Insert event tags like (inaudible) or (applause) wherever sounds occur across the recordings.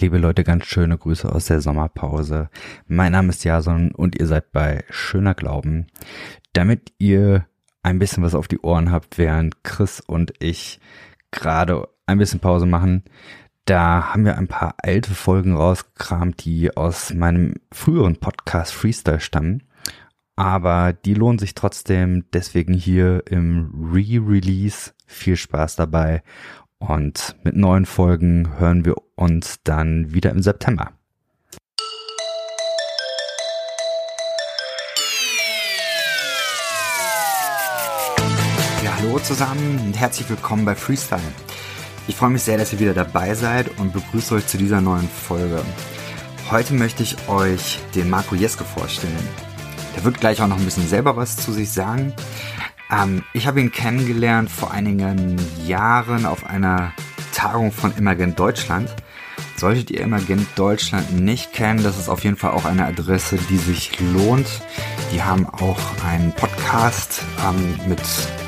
liebe Leute, ganz schöne Grüße aus der Sommerpause. Mein Name ist Jason und ihr seid bei Schöner Glauben. Damit ihr ein bisschen was auf die Ohren habt, während Chris und ich gerade ein bisschen Pause machen, da haben wir ein paar alte Folgen rausgekramt, die aus meinem früheren Podcast Freestyle stammen. Aber die lohnen sich trotzdem, deswegen hier im Re-Release. Viel Spaß dabei und mit neuen Folgen hören wir uns dann wieder im September. Ja, hallo zusammen und herzlich willkommen bei Freestyle. Ich freue mich sehr, dass ihr wieder dabei seid und begrüße euch zu dieser neuen Folge. Heute möchte ich euch den Marco Jeske vorstellen. Der wird gleich auch noch ein bisschen selber was zu sich sagen. Ähm, ich habe ihn kennengelernt vor einigen Jahren auf einer Tagung von Emergent Deutschland. Solltet ihr Emergent Deutschland nicht kennen, das ist auf jeden Fall auch eine Adresse, die sich lohnt. Die haben auch einen Podcast ähm, mit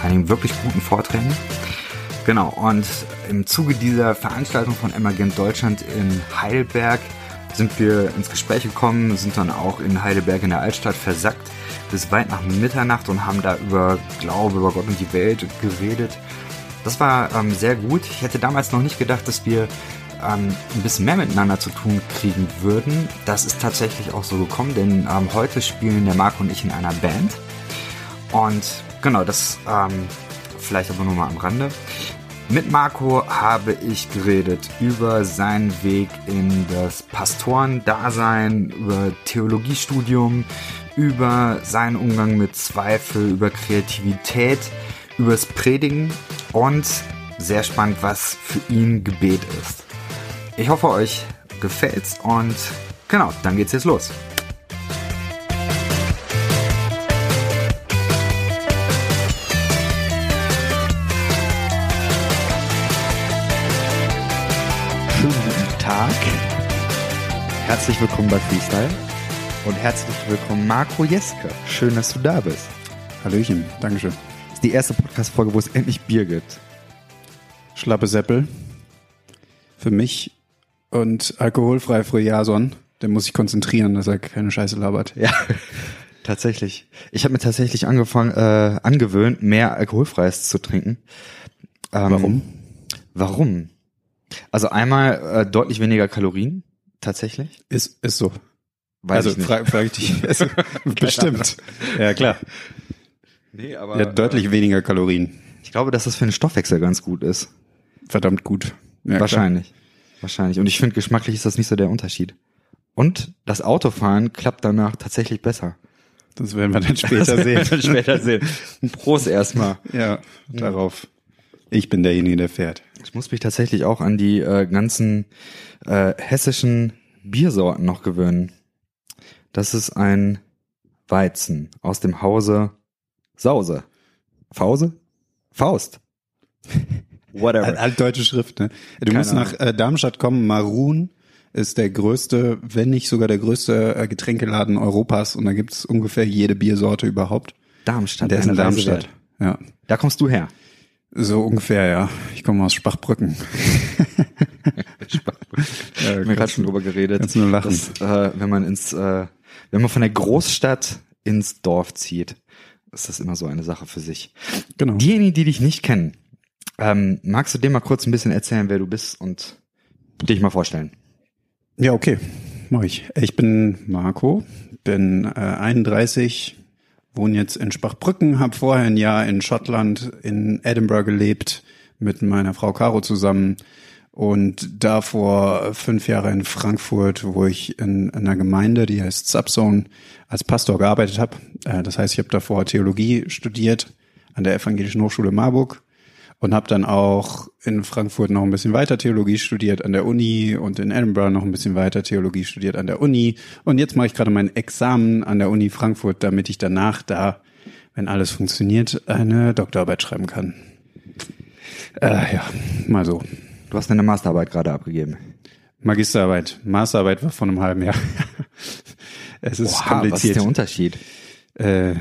einigen wirklich guten Vorträgen. Genau, und im Zuge dieser Veranstaltung von Emergent Deutschland in Heidelberg sind wir ins Gespräch gekommen, sind dann auch in Heidelberg in der Altstadt versackt bis weit nach Mitternacht und haben da über Glaube, über Gott und die Welt geredet. Das war ähm, sehr gut. Ich hätte damals noch nicht gedacht, dass wir ähm, ein bisschen mehr miteinander zu tun kriegen würden. Das ist tatsächlich auch so gekommen, denn ähm, heute spielen der Marco und ich in einer Band. Und genau, das ähm, vielleicht aber nur mal am Rande. Mit Marco habe ich geredet über seinen Weg in das Pastorendasein, über Theologiestudium, über seinen Umgang mit Zweifel, über Kreativität, übers Predigen und sehr spannend, was für ihn Gebet ist. Ich hoffe, euch gefällt's und genau, dann geht's jetzt los. Schönen guten Tag. Herzlich willkommen bei Freestyle und herzlich willkommen Marco Jeske. Schön, dass du da bist. Hallöchen, Dankeschön. Das ist die erste Podcast-Folge, wo es endlich Bier gibt. Schlappe Seppel für mich und alkoholfrei für Jason. Der muss sich konzentrieren, dass er keine Scheiße labert. Ja, (laughs) tatsächlich. Ich habe mir tatsächlich angefangen, äh, angewöhnt, mehr alkoholfreies zu trinken. Ähm, Warum? Warum? Also einmal äh, deutlich weniger Kalorien, tatsächlich. Ist, ist so. Weiß also ich nicht. frage frag ich dich. (laughs) Also, bestimmt. Ja, klar. Nee, aber Ja, deutlich weniger Kalorien. ich glaube, dass das für den Stoffwechsel ganz gut ist. Verdammt gut. Ja, Wahrscheinlich. Wahrscheinlich. Und ich finde, geschmacklich ist das nicht so der Unterschied. Und das Autofahren klappt danach tatsächlich besser. Klar. Das werden wir dann später Das werden wir sehen. dann später sehen. Prost erstmal. Ja, darauf. Ich bin derjenige, der fährt. Ich muss mich tatsächlich auch an die äh, ganzen äh, hessischen Biersorten noch gewöhnen. Das ist ein Weizen aus dem Hause Sause. Fause? Faust. (laughs) Whatever. Altdeutsche Schrift, ne? Du Keine musst nach äh, Darmstadt kommen. Maroon ist der größte, wenn nicht sogar der größte äh, Getränkeladen Europas und da gibt's ungefähr jede Biersorte überhaupt. Darmstadt. Der ist in Darmstadt. Ja. Da kommst du her. So ungefähr, ja. Ich komme aus Spachbrücken. Wir (laughs) haben gerade schon drüber geredet. kannst nur lachen. Dass, äh, wenn man ins, äh, wenn man von der Großstadt ins Dorf zieht, ist das immer so eine Sache für sich. Genau. Diejenigen, die dich nicht kennen, ähm, magst du dir mal kurz ein bisschen erzählen, wer du bist und dich mal vorstellen? Ja, okay. Mach ich. Ich bin Marco, bin äh, 31, wohne jetzt in Spachbrücken, habe vorher ein Jahr in Schottland, in Edinburgh gelebt, mit meiner Frau Caro zusammen und davor fünf Jahre in Frankfurt, wo ich in, in einer Gemeinde, die heißt Subzone, als Pastor gearbeitet habe. Äh, das heißt, ich habe davor Theologie studiert an der Evangelischen Hochschule Marburg und habe dann auch in Frankfurt noch ein bisschen weiter Theologie studiert an der Uni und in Edinburgh noch ein bisschen weiter Theologie studiert an der Uni. Und jetzt mache ich gerade mein Examen an der Uni Frankfurt, damit ich danach da, wenn alles funktioniert, eine Doktorarbeit schreiben kann. Äh, ja, mal so. Du hast deine Masterarbeit gerade abgegeben. Magisterarbeit, Masterarbeit war von einem halben Jahr. (laughs) es ist Oha, was ist kompliziert. der Unterschied? Äh,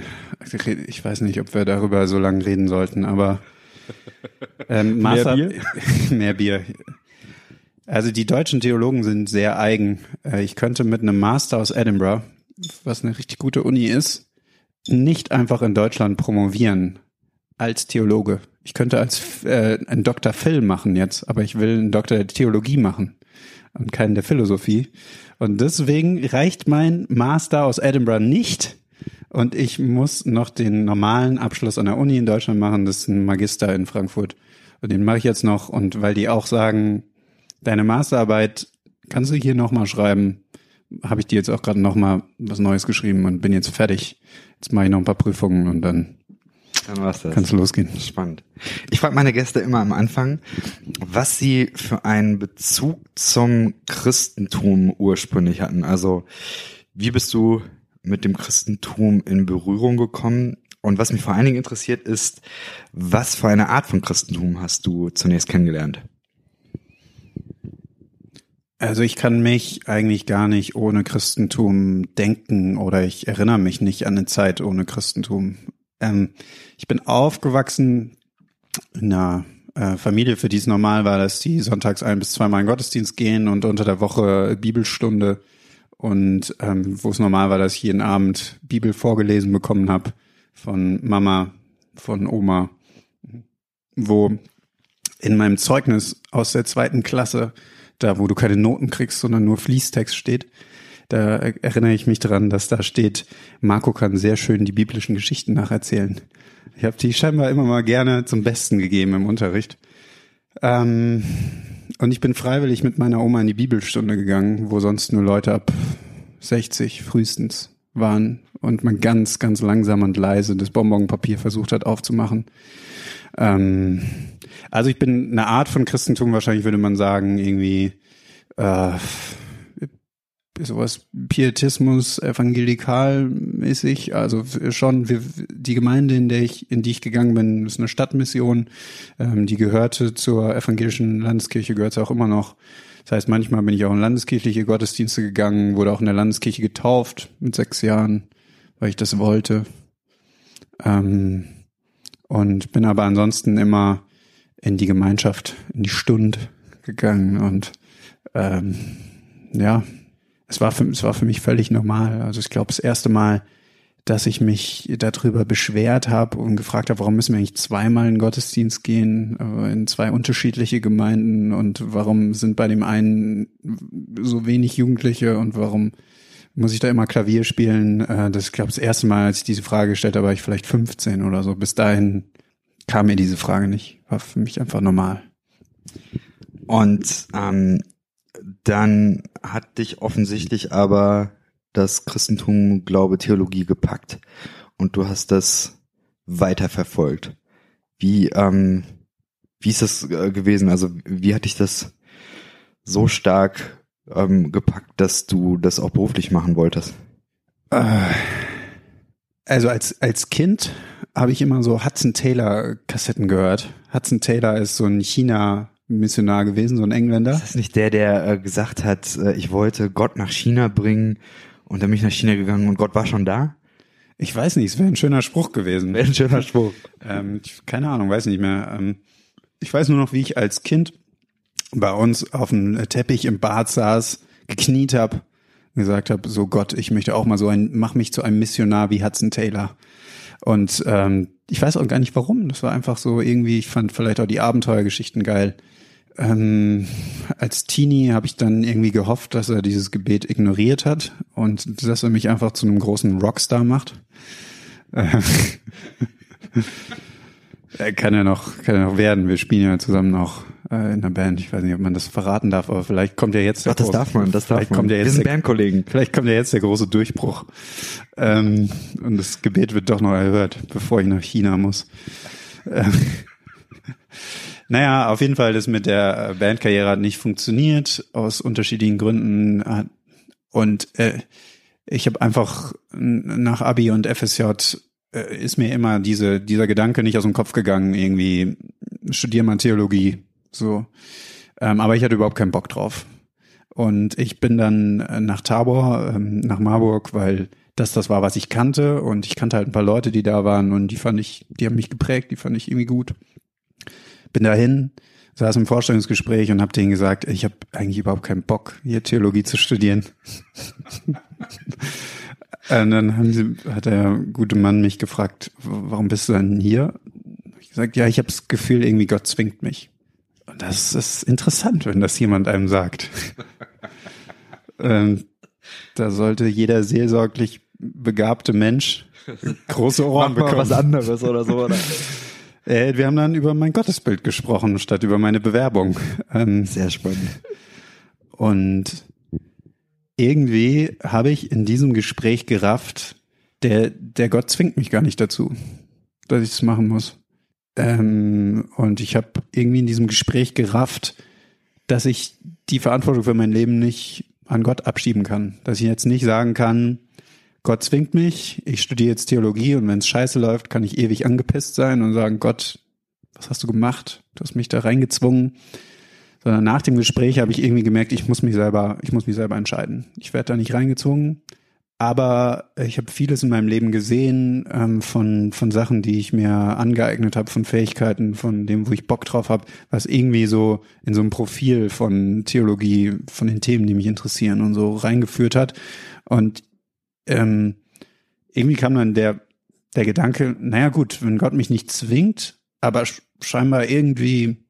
ich weiß nicht, ob wir darüber so lange reden sollten, aber ähm, Master, Bier? (laughs) mehr Bier. Also die deutschen Theologen sind sehr eigen. Äh, ich könnte mit einem Master aus Edinburgh, was eine richtig gute Uni ist, nicht einfach in Deutschland promovieren als Theologe. Ich könnte als äh, einen Dr. Phil machen jetzt, aber ich will einen Doktor der Theologie machen und keinen der Philosophie. Und deswegen reicht mein Master aus Edinburgh nicht. Und ich muss noch den normalen Abschluss an der Uni in Deutschland machen. Das ist ein Magister in Frankfurt. Und den mache ich jetzt noch. Und weil die auch sagen, deine Masterarbeit kannst du hier nochmal schreiben, habe ich dir jetzt auch gerade nochmal was Neues geschrieben und bin jetzt fertig. Jetzt mache ich noch ein paar Prüfungen und dann dann war's das. Kannst du losgehen. Spannend. Ich frage meine Gäste immer am Anfang, was sie für einen Bezug zum Christentum ursprünglich hatten. Also, wie bist du mit dem Christentum in Berührung gekommen? Und was mich vor allen Dingen interessiert ist, was für eine Art von Christentum hast du zunächst kennengelernt? Also ich kann mich eigentlich gar nicht ohne Christentum denken oder ich erinnere mich nicht an eine Zeit ohne Christentum. Ähm, ich bin aufgewachsen in einer äh, Familie, für die es normal war, dass die sonntags ein bis zweimal in Gottesdienst gehen und unter der Woche Bibelstunde und ähm, wo es normal war, dass ich jeden Abend Bibel vorgelesen bekommen habe von Mama, von Oma, wo in meinem Zeugnis aus der zweiten Klasse, da wo du keine Noten kriegst, sondern nur Fließtext steht, da erinnere ich mich dran, dass da steht, Marco kann sehr schön die biblischen Geschichten nacherzählen. Ich habe die scheinbar immer mal gerne zum Besten gegeben im Unterricht. Ähm, und ich bin freiwillig mit meiner Oma in die Bibelstunde gegangen, wo sonst nur Leute ab 60 frühestens waren und man ganz, ganz langsam und leise das Bonbonpapier versucht hat aufzumachen. Ähm, also ich bin eine Art von Christentum, wahrscheinlich würde man sagen, irgendwie äh, sowas Pietismus, evangelikal-mäßig. Also schon wir, die Gemeinde, in der ich, in die ich gegangen bin, ist eine Stadtmission. Ähm, die gehörte zur evangelischen Landeskirche, gehört auch immer noch. Das heißt, manchmal bin ich auch in landeskirchliche Gottesdienste gegangen, wurde auch in der Landeskirche getauft mit sechs Jahren, weil ich das wollte. Ähm, und bin aber ansonsten immer in die Gemeinschaft, in die Stund gegangen und ähm, ja, es war für, es war für mich völlig normal. Also ich glaube, das erste Mal, dass ich mich darüber beschwert habe und gefragt habe, warum müssen wir eigentlich zweimal in Gottesdienst gehen, äh, in zwei unterschiedliche Gemeinden und warum sind bei dem einen so wenig Jugendliche und warum muss ich da immer Klavier spielen? Äh, das ist, glaube das erste Mal, als ich diese Frage gestellt habe, war ich vielleicht 15 oder so. Bis dahin kam mir diese Frage nicht. War für mich einfach normal. Und ähm, dann hat dich offensichtlich aber das Christentum, Glaube, Theologie gepackt und du hast das weiterverfolgt. Wie, ähm, wie ist das äh, gewesen? Also wie hat dich das so stark ähm, gepackt, dass du das auch beruflich machen wolltest? Äh, also als, als Kind habe ich immer so Hudson Taylor Kassetten gehört. Hudson Taylor ist so ein China Missionar gewesen, so ein Engländer. Ist das nicht der, der äh, gesagt hat, äh, ich wollte Gott nach China bringen und dann bin ich nach China gegangen und Gott war schon da? Ich weiß nicht, es wäre ein schöner Spruch gewesen. Wäre ein schöner Spruch. ähm, keine Ahnung, weiß nicht mehr. Ähm, ich weiß nur noch, wie ich als Kind bei uns auf dem Teppich im Bad saß, gekniet habe, gesagt habe, so Gott, ich möchte auch mal so ein, mach mich zu einem Missionar wie Hudson Taylor. Und ähm, ich weiß auch gar nicht warum. Das war einfach so irgendwie, ich fand vielleicht auch die Abenteuergeschichten geil. Ähm, als Teenie habe ich dann irgendwie gehofft, dass er dieses Gebet ignoriert hat und dass er mich einfach zu einem großen Rockstar macht. Äh, (laughs) kann er noch, kann er noch werden. Wir spielen ja zusammen noch äh, in der Band. Ich weiß nicht, ob man das verraten darf, aber vielleicht kommt ja jetzt der Doch, das große, darf man, das darf man. Wir sind der, Bandkollegen. Vielleicht kommt ja jetzt der große Durchbruch. Ähm, und das Gebet wird doch noch erhört, bevor ich nach China muss. Ähm, naja, auf jeden Fall, das mit der Bandkarriere hat nicht funktioniert, aus unterschiedlichen Gründen. Und äh, ich habe einfach nach Abi und FSJ äh, ist mir immer diese, dieser Gedanke nicht aus dem Kopf gegangen, irgendwie studier mal Theologie. So. Ähm, aber ich hatte überhaupt keinen Bock drauf. Und ich bin dann äh, nach Tabor, ähm, nach Marburg, weil das das war, was ich kannte. Und ich kannte halt ein paar Leute, die da waren und die fand ich, die haben mich geprägt, die fand ich irgendwie gut bin dahin. saß im Vorstellungsgespräch und habe denen gesagt, ich habe eigentlich überhaupt keinen Bock, hier Theologie zu studieren. (laughs) und dann haben sie, hat der gute Mann mich gefragt, warum bist du denn hier? Ich gesagt, ja, ich habe das Gefühl, irgendwie Gott zwingt mich. Und das ist interessant, wenn das jemand einem sagt. (laughs) ähm, da sollte jeder seelsorglich begabte Mensch große Ohren bekommen. was anderes oder so. Oder? (laughs) Äh, wir haben dann über mein Gottesbild gesprochen, statt über meine Bewerbung. Ähm, Sehr spannend. Und irgendwie habe ich in diesem Gespräch gerafft, der, der Gott zwingt mich gar nicht dazu, dass ich es machen muss. Ähm, und ich habe irgendwie in diesem Gespräch gerafft, dass ich die Verantwortung für mein Leben nicht an Gott abschieben kann. Dass ich jetzt nicht sagen kann, Gott zwingt mich, ich studiere jetzt Theologie und wenn es scheiße läuft, kann ich ewig angepisst sein und sagen, Gott, was hast du gemacht? Du hast mich da reingezwungen. Sondern nach dem Gespräch habe ich irgendwie gemerkt, ich muss mich selber, ich muss mich selber entscheiden. Ich werde da nicht reingezwungen. Aber ich habe vieles in meinem Leben gesehen ähm, von, von Sachen, die ich mir angeeignet habe, von Fähigkeiten, von dem, wo ich Bock drauf habe, was irgendwie so in so ein Profil von Theologie, von den Themen, die mich interessieren und so reingeführt hat. Und ähm, irgendwie kam dann der, der Gedanke, naja gut, wenn Gott mich nicht zwingt, aber scheinbar irgendwie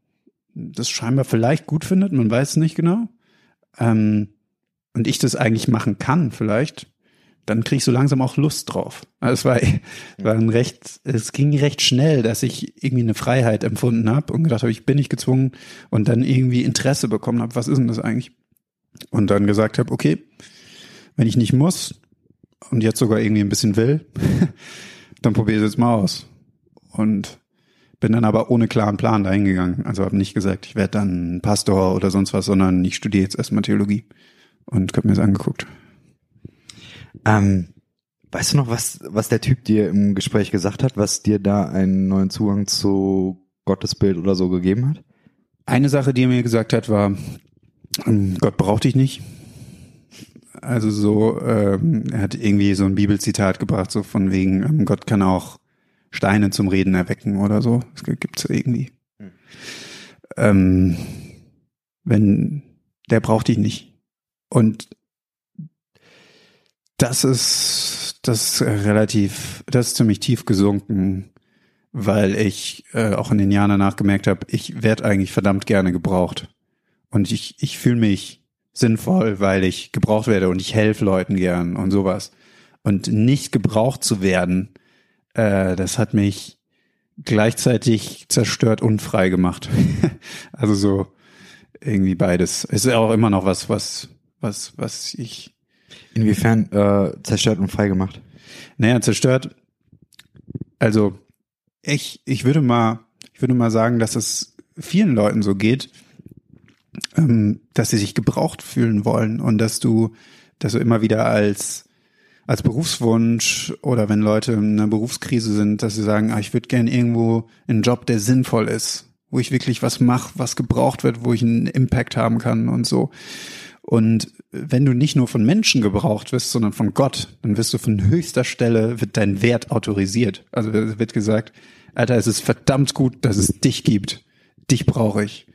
das scheinbar vielleicht gut findet, man weiß es nicht genau, ähm, und ich das eigentlich machen kann vielleicht, dann kriege ich so langsam auch Lust drauf. Also es war, war ein recht, es ging recht schnell, dass ich irgendwie eine Freiheit empfunden habe und gedacht habe, ich bin nicht gezwungen und dann irgendwie Interesse bekommen habe, was ist denn das eigentlich? Und dann gesagt habe, okay, wenn ich nicht muss, und jetzt sogar irgendwie ein bisschen will, (laughs) dann probiere ich es jetzt mal aus. Und bin dann aber ohne klaren Plan dahingegangen. Also habe nicht gesagt, ich werde dann Pastor oder sonst was, sondern ich studiere jetzt erstmal Theologie und habe mir das angeguckt. Ähm, weißt du noch, was, was der Typ dir im Gespräch gesagt hat, was dir da einen neuen Zugang zu Gottesbild oder so gegeben hat? Eine Sache, die er mir gesagt hat, war, ähm, Gott braucht dich nicht. Also so, ähm, er hat irgendwie so ein Bibelzitat gebracht, so von wegen, ähm, Gott kann auch Steine zum Reden erwecken oder so. Das gibt's irgendwie. Hm. Ähm, wenn, der braucht dich nicht. Und das ist, das ist relativ, das ist ziemlich tief gesunken, weil ich äh, auch in den Jahren danach gemerkt habe, ich werde eigentlich verdammt gerne gebraucht. Und ich, ich fühle mich sinnvoll, weil ich gebraucht werde und ich helfe Leuten gern und sowas. Und nicht gebraucht zu werden, äh, das hat mich gleichzeitig zerstört und frei gemacht. (laughs) also so irgendwie beides. Es ist auch immer noch was, was, was, was ich. Inwiefern äh, zerstört und frei gemacht? Naja, zerstört. Also ich, ich würde mal, ich würde mal sagen, dass es vielen Leuten so geht, ähm, dass sie sich gebraucht fühlen wollen und dass du, dass du immer wieder als als Berufswunsch oder wenn Leute in einer Berufskrise sind, dass sie sagen, ah, ich würde gern irgendwo einen Job, der sinnvoll ist, wo ich wirklich was mache, was gebraucht wird, wo ich einen Impact haben kann und so. Und wenn du nicht nur von Menschen gebraucht wirst, sondern von Gott, dann wirst du von höchster Stelle, wird dein Wert autorisiert. Also wird gesagt, Alter, es ist verdammt gut, dass es dich gibt. Dich brauche ich.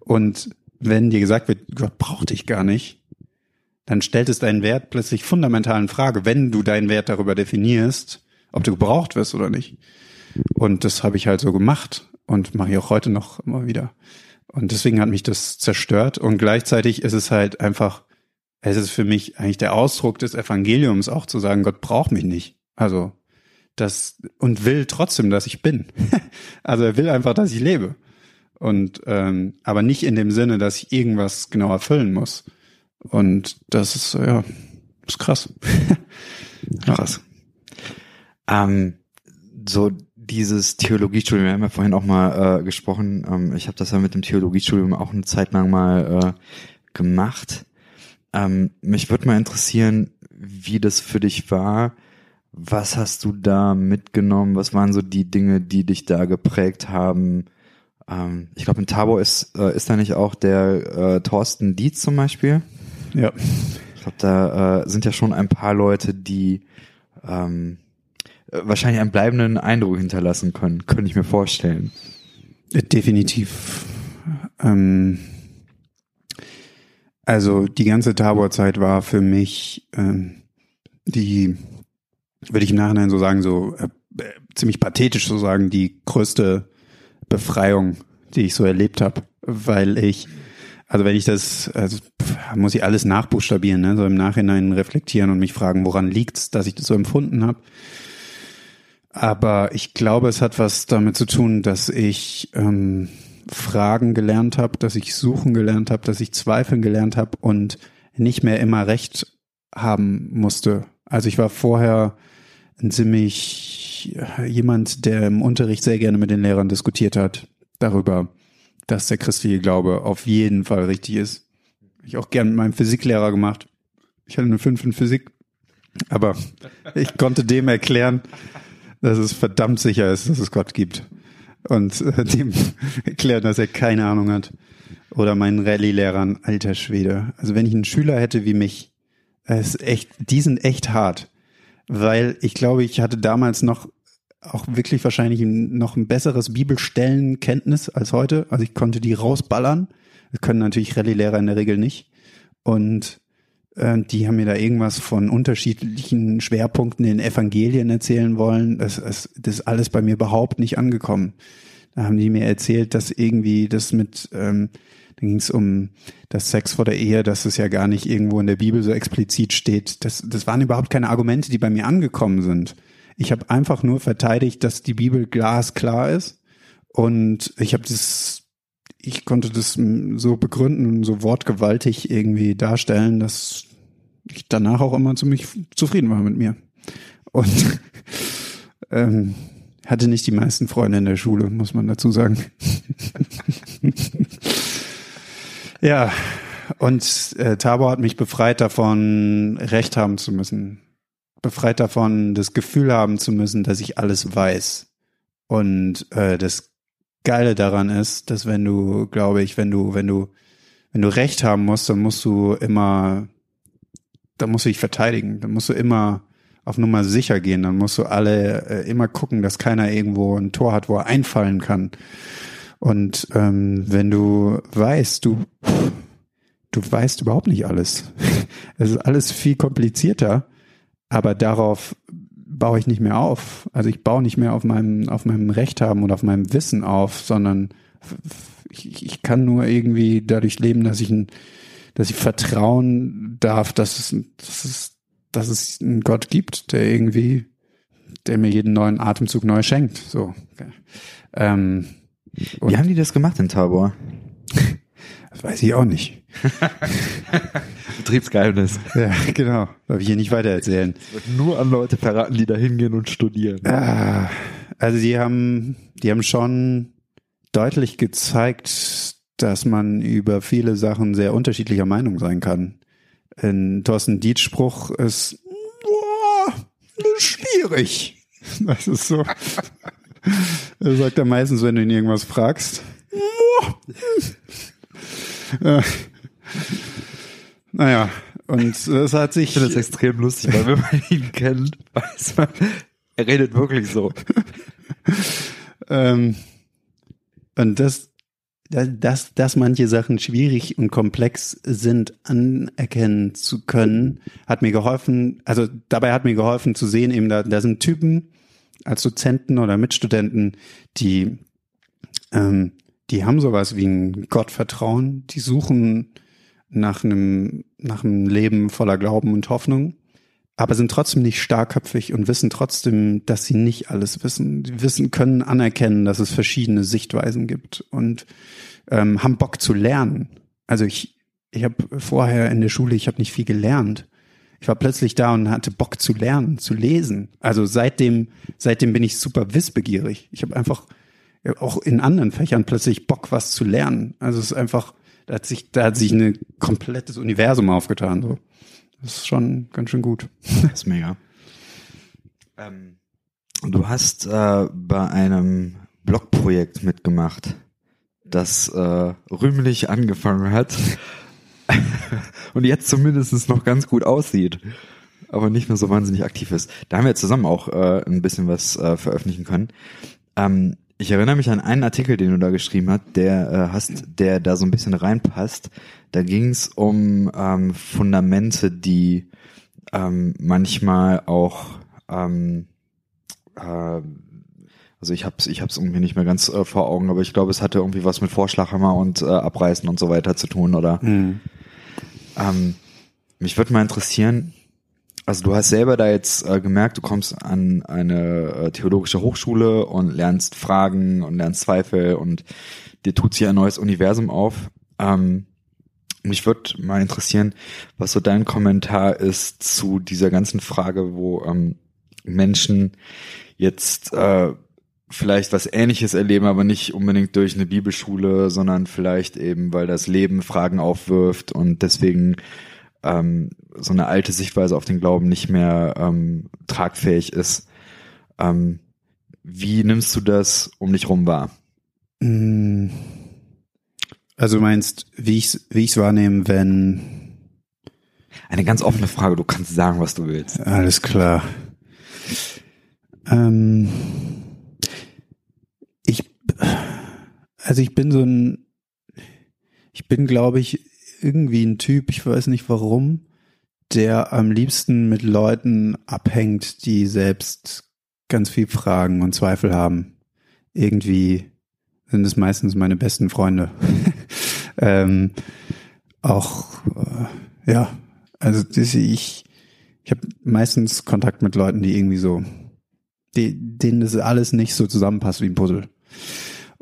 Und wenn dir gesagt wird, Gott braucht dich gar nicht, dann stellt es deinen Wert plötzlich fundamental in Frage, wenn du deinen Wert darüber definierst, ob du gebraucht wirst oder nicht. Und das habe ich halt so gemacht und mache ich auch heute noch immer wieder. Und deswegen hat mich das zerstört und gleichzeitig ist es halt einfach, es ist für mich eigentlich der Ausdruck des Evangeliums auch zu sagen, Gott braucht mich nicht. Also das und will trotzdem, dass ich bin. (laughs) also er will einfach, dass ich lebe. Und ähm, aber nicht in dem Sinne, dass ich irgendwas genau erfüllen muss. Und das ist ja ist krass. (laughs) krass. Ähm, so dieses Theologiestudium, wir haben ja vorhin auch mal äh, gesprochen, ähm, ich habe das ja mit dem Theologiestudium auch eine Zeit lang mal äh, gemacht. Ähm, mich würde mal interessieren, wie das für dich war. Was hast du da mitgenommen? Was waren so die Dinge, die dich da geprägt haben? Ähm, ich glaube, in Tabor ist, äh, ist da nicht auch der äh, Thorsten Dietz zum Beispiel? Ja. Ich glaube, da äh, sind ja schon ein paar Leute, die ähm, wahrscheinlich einen bleibenden Eindruck hinterlassen können, könnte ich mir vorstellen. Definitiv. Ähm, also die ganze Tabor-Zeit war für mich ähm, die, würde ich im Nachhinein so sagen, so äh, äh, ziemlich pathetisch so sagen, die größte Befreiung, die ich so erlebt habe, weil ich, also wenn ich das, also muss ich alles nachbuchstabieren, ne? so im Nachhinein reflektieren und mich fragen, woran liegt's, dass ich das so empfunden habe. Aber ich glaube, es hat was damit zu tun, dass ich ähm, Fragen gelernt habe, dass ich suchen gelernt habe, dass ich zweifeln gelernt habe und nicht mehr immer recht haben musste. Also ich war vorher ein ziemlich jemand, der im Unterricht sehr gerne mit den Lehrern diskutiert hat darüber, dass der christliche Glaube auf jeden Fall richtig ist. Ich auch gern mit meinem Physiklehrer gemacht. Ich hatte eine 5 in Physik, aber ich konnte dem erklären, dass es verdammt sicher ist, dass es Gott gibt. Und äh, dem (laughs) erklären, dass er keine Ahnung hat. Oder meinen Rallye-Lehrern, alter Schwede. Also wenn ich einen Schüler hätte wie mich, es echt, die sind echt hart. Weil ich glaube, ich hatte damals noch auch wirklich wahrscheinlich noch ein besseres Bibelstellenkenntnis als heute. Also ich konnte die rausballern. Das können natürlich Rallye-Lehrer in der Regel nicht. Und äh, die haben mir da irgendwas von unterschiedlichen Schwerpunkten in Evangelien erzählen wollen. Das, das, das ist alles bei mir überhaupt nicht angekommen. Da haben die mir erzählt, dass irgendwie das mit, ähm, da ging es um das Sex vor der Ehe, dass es ja gar nicht irgendwo in der Bibel so explizit steht. Das, das waren überhaupt keine Argumente, die bei mir angekommen sind. Ich habe einfach nur verteidigt, dass die Bibel glasklar ist und ich habe das ich konnte das so begründen, so wortgewaltig irgendwie darstellen, dass ich danach auch immer ziemlich zufrieden war mit mir. Und (laughs) ähm, hatte nicht die meisten Freunde in der Schule, muss man dazu sagen. (laughs) ja, und äh, Tabor hat mich befreit davon, Recht haben zu müssen. Befreit davon, das Gefühl haben zu müssen, dass ich alles weiß. Und äh, das Geile daran ist, dass wenn du, glaube ich, wenn du, wenn du, wenn du Recht haben musst, dann musst du immer, dann musst du dich verteidigen, dann musst du immer auf Nummer sicher gehen, dann musst du alle äh, immer gucken, dass keiner irgendwo ein Tor hat, wo er einfallen kann. Und ähm, wenn du weißt, du, du weißt überhaupt nicht alles. (laughs) Es ist alles viel komplizierter, aber darauf baue ich nicht mehr auf. Also ich baue nicht mehr auf meinem, auf meinem Recht haben und auf meinem Wissen auf, sondern ich, ich kann nur irgendwie dadurch leben, dass ich ein, dass ich vertrauen darf, dass es, dass es, dass es einen Gott gibt, der irgendwie, der mir jeden neuen Atemzug neu schenkt. So. Ähm, Wie haben die das gemacht in Tabor? Das weiß ich auch nicht. (laughs) Betriebsgeheimnis. Ja, genau. Darf ich hier nicht weiter erzählen. Nur an Leute verraten, die da hingehen und studieren. Ah, also die haben, die haben schon deutlich gezeigt, dass man über viele Sachen sehr unterschiedlicher Meinung sein kann. Ein Thorsten Dietz Spruch ist boah, schwierig. Das ist so. Er sagt er meistens, wenn du ihn irgendwas fragst. Äh, naja, und es hat sich. Ich finde das extrem lustig, weil wenn man ihn kennt, weiß man, er redet wirklich so. ähm, und das, dass, dass manche Sachen schwierig und komplex sind, anerkennen zu können, hat mir geholfen, also dabei hat mir geholfen zu sehen, eben da, da sind Typen als Dozenten oder Mitstudenten, die ähm, die haben sowas wie ein Gottvertrauen, die suchen nach einem, nach einem Leben voller Glauben und Hoffnung, aber sind trotzdem nicht starkköpfig und wissen trotzdem, dass sie nicht alles wissen. Die wissen, können anerkennen, dass es verschiedene Sichtweisen gibt und ähm, haben Bock zu lernen. Also ich, ich habe vorher in der Schule, ich habe nicht viel gelernt. Ich war plötzlich da und hatte Bock zu lernen, zu lesen. Also seitdem, seitdem bin ich super wissbegierig. Ich habe einfach auch in anderen Fächern plötzlich Bock, was zu lernen. Also es ist einfach, da hat sich, da hat sich ein komplettes Universum aufgetan. So. Das ist schon ganz schön gut. Das ist mega. Ähm, du hast äh, bei einem Blogprojekt mitgemacht, das äh, rühmlich angefangen hat (laughs) und jetzt zumindest noch ganz gut aussieht, aber nicht mehr so wahnsinnig aktiv ist. Da haben wir zusammen auch äh, ein bisschen was äh, veröffentlichen können. Ähm, Ich erinnere mich an einen Artikel, den du da geschrieben hast, der äh, hast, der da so ein bisschen reinpasst. Da ging es um ähm, Fundamente, die ähm, manchmal auch ähm, äh, also ich hab's, ich hab's irgendwie nicht mehr ganz äh, vor Augen, aber ich glaube, es hatte irgendwie was mit Vorschlaghammer und äh, Abreißen und so weiter zu tun, oder? Mhm. Ähm, mich würde mal interessieren, also du hast selber da jetzt äh, gemerkt, du kommst an eine äh, theologische Hochschule und lernst Fragen und lernst Zweifel und dir tut sich ein neues Universum auf. Ähm, mich würde mal interessieren, was so dein Kommentar ist zu dieser ganzen Frage, wo ähm, Menschen jetzt äh, vielleicht was Ähnliches erleben, aber nicht unbedingt durch eine Bibelschule, sondern vielleicht eben, weil das Leben Fragen aufwirft und deswegen ähm, so eine alte Sichtweise auf den Glauben nicht mehr ähm, tragfähig ist. Ähm, wie nimmst du das um dich rum wahr? Mm. Also meinst, wie ich es wie ich's wahrnehme, wenn... Eine ganz offene Frage, du kannst sagen, was du willst. Alles klar. Ähm, ich, also ich bin so ein, ich bin, glaube ich, irgendwie ein Typ, ich weiß nicht warum, der am liebsten mit Leuten abhängt, die selbst ganz viel Fragen und Zweifel haben. Irgendwie sind es meistens meine besten Freunde. (laughs) ähm, auch, äh, ja, also das, ich, ich habe meistens Kontakt mit Leuten, die irgendwie so, die, denen das alles nicht so zusammenpasst wie ein Puzzle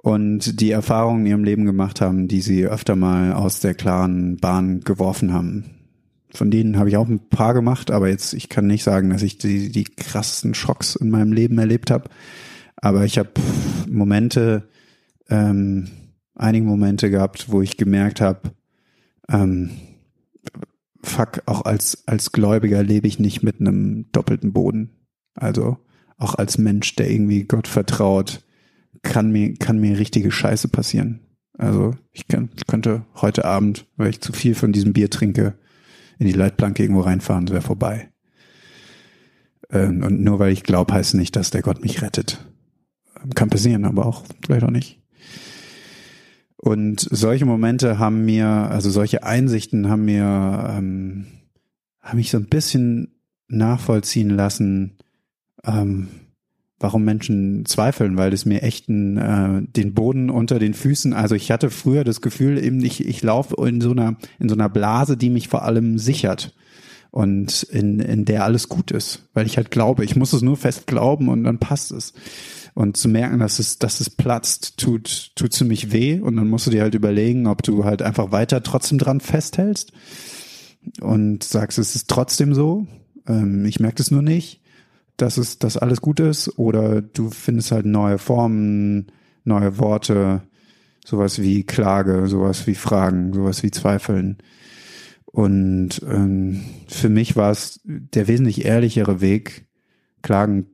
und die Erfahrungen in ihrem Leben gemacht haben, die sie öfter mal aus der klaren Bahn geworfen haben. Von denen habe ich auch ein paar gemacht, aber jetzt, ich kann nicht sagen, dass ich die, die krassesten Schocks in meinem Leben erlebt habe. Aber ich habe Momente, ähm, einige Momente gehabt, wo ich gemerkt habe, ähm, fuck, auch als, als Gläubiger lebe ich nicht mit einem doppelten Boden. Also auch als Mensch, der irgendwie Gott vertraut, kann mir, kann mir richtige Scheiße passieren. Also ich, könnte heute Abend, weil ich zu viel von diesem Bier trinke, in die Leitplanke irgendwo reinfahren, es wäre vorbei. Ähm, und nur weil ich glaube, heißt nicht, dass der Gott mich rettet. Ähm, kann passieren, aber auch vielleicht auch nicht. Und solche Momente haben mir, also solche Einsichten haben mir, ähm, haben mich so ein bisschen nachvollziehen lassen, ähm, warum Menschen zweifeln, weil es mir echt ein, äh, den Boden unter den Füßen, also ich hatte früher das Gefühl, eben ich, ich laufe in so einer, in so einer Blase, die mich vor allem sichert und in, in der alles gut ist, weil ich halt glaube, ich muss es nur fest glauben und dann passt es. Und zu merken, dass es, dass es platzt, tut, tut ziemlich weh und dann musst du dir halt überlegen, ob du halt einfach weiter trotzdem dran festhältst und sagst, es ist trotzdem so, ähm, ich merke das nur nicht dass es, dass alles gut ist, oder du findest halt neue Formen, neue Worte, sowas wie Klage, sowas wie Fragen, sowas wie Zweifeln. Und ähm, für mich war es der wesentlich ehrlichere Weg, Klagen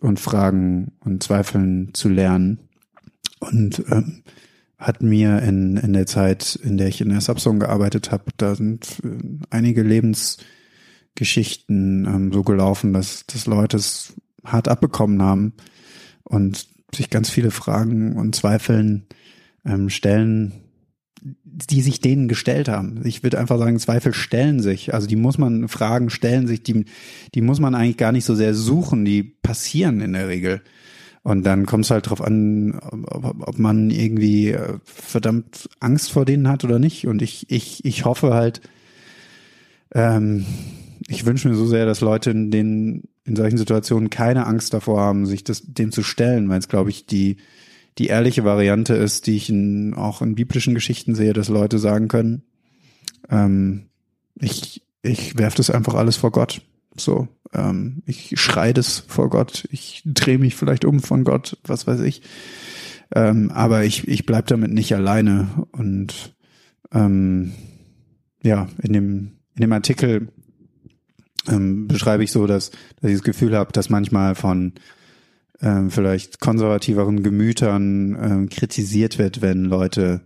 und Fragen und Zweifeln zu lernen. Und ähm, hat mir in, in der Zeit, in der ich in der Subsong gearbeitet habe, da sind äh, einige Lebens Geschichten ähm, so gelaufen, dass, dass Leute es hart abbekommen haben und sich ganz viele Fragen und Zweifeln ähm, stellen, die sich denen gestellt haben. Ich würde einfach sagen, Zweifel stellen sich. Also die muss man, Fragen stellen sich, die, die muss man eigentlich gar nicht so sehr suchen, die passieren in der Regel. Und dann kommt es halt drauf an, ob, ob man irgendwie äh, verdammt Angst vor denen hat oder nicht. Und ich, ich, ich hoffe halt, ähm, ich wünsche mir so sehr, dass Leute in den in solchen Situationen keine Angst davor haben, sich das dem zu stellen, weil es glaube ich die die ehrliche Variante ist, die ich in, auch in biblischen Geschichten sehe, dass Leute sagen können, ähm, ich ich werfe das einfach alles vor Gott. So, ähm, ich schrei das vor Gott, ich drehe mich vielleicht um von Gott, was weiß ich. Ähm, aber ich ich bleib damit nicht alleine und ähm, ja in dem in dem Artikel ähm, beschreibe ich so, dass, dass ich das Gefühl habe, dass manchmal von ähm, vielleicht konservativeren Gemütern ähm, kritisiert wird, wenn Leute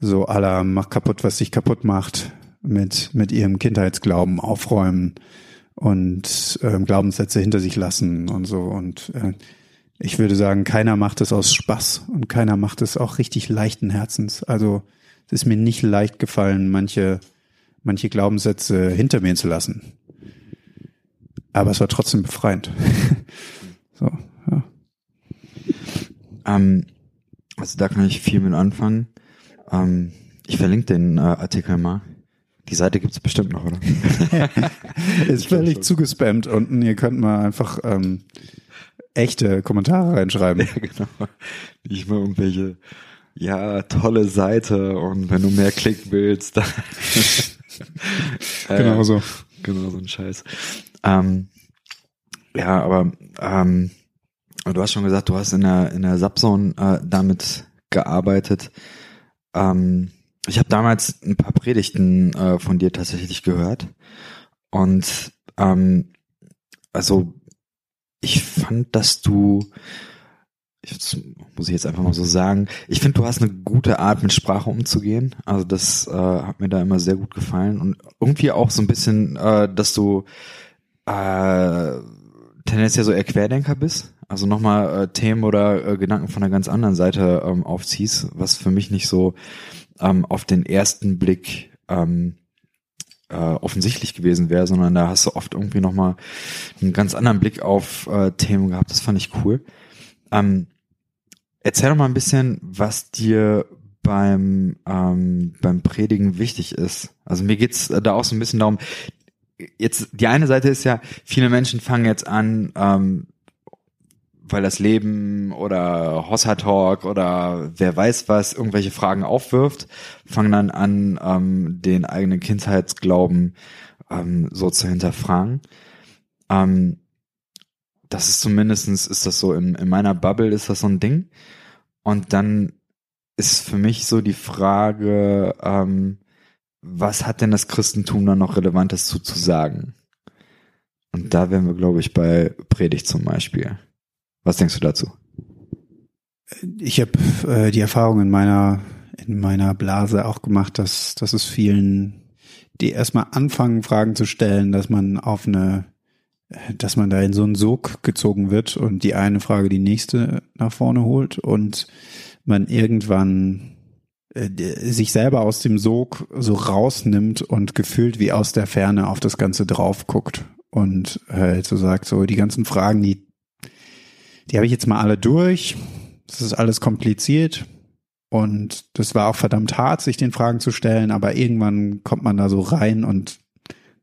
so aller mach kaputt, was sich kaputt macht, mit, mit ihrem Kindheitsglauben aufräumen und ähm, Glaubenssätze hinter sich lassen und so. Und äh, ich würde sagen, keiner macht es aus Spaß und keiner macht es auch richtig leichten Herzens. Also es ist mir nicht leicht gefallen, manche, manche Glaubenssätze hinter mir zu lassen. Aber es war trotzdem befreiend. (laughs) so, ja. Ähm, also da kann ich viel mit anfangen. Ähm, ich verlinke den äh, Artikel mal. Die Seite gibt's bestimmt noch, oder? (laughs) ist völlig zugespammt unten. Ihr könnt mal einfach ähm, echte Kommentare reinschreiben. (laughs) Ja, genau. Nicht mal irgendwelche, ja, tolle Seite und wenn du mehr klicken willst, dann. genau so. Genau so ein Scheiß. Ähm, ja, aber ähm, du hast schon gesagt, du hast in der in der Subzone äh, damit gearbeitet. Ähm, ich habe damals ein paar Predigten äh, von dir tatsächlich gehört und ähm, also ich fand, dass du, jetzt muss ich jetzt einfach mal so sagen, ich finde, du hast eine gute Art, mit Sprache umzugehen. Also das äh, hat mir da immer sehr gut gefallen und irgendwie auch so ein bisschen, äh, dass du äh, tendenziell so eher Querdenker bist. Also nochmal äh, Themen oder äh, Gedanken von einer ganz anderen Seite ähm, aufziehst, was für mich nicht so ähm, auf den ersten Blick ähm, äh, offensichtlich gewesen wäre, sondern da hast du oft irgendwie nochmal einen ganz anderen Blick auf äh, Themen gehabt. Das fand ich cool. Ähm, erzähl doch mal ein bisschen, was dir beim ähm, beim Predigen wichtig ist. Also mir geht's da auch so ein bisschen darum. Jetzt die eine Seite ist ja, viele Menschen fangen jetzt an, ähm, weil das Leben oder Hossa Talk oder wer weiß was irgendwelche Fragen aufwirft, fangen dann an, ähm, den eigenen Kindheitsglauben ähm, so zu hinterfragen. Ähm, das ist zumindestens ist das so in, in meiner Bubble ist das so ein Ding. Und dann ist für mich so die Frage, ähm, was hat denn das Christentum da noch Relevantes zu, zu sagen? Und da wären wir, glaube ich, bei Predigt zum Beispiel. Was denkst du dazu? Ich habe äh, die Erfahrung in meiner in meiner Blase auch gemacht, dass dass es vielen, die erstmal anfangen, Fragen zu stellen, dass man auf eine, dass man da in so einen Sog gezogen wird und die eine Frage die nächste nach vorne holt und man irgendwann sich selber aus dem Sog so rausnimmt und gefühlt wie aus der Ferne auf das Ganze drauf guckt und halt so sagt, so die ganzen Fragen, die die habe ich jetzt mal alle durch. Das ist alles kompliziert. Und das war auch verdammt hart, sich den Fragen zu stellen, aber irgendwann kommt man da so rein und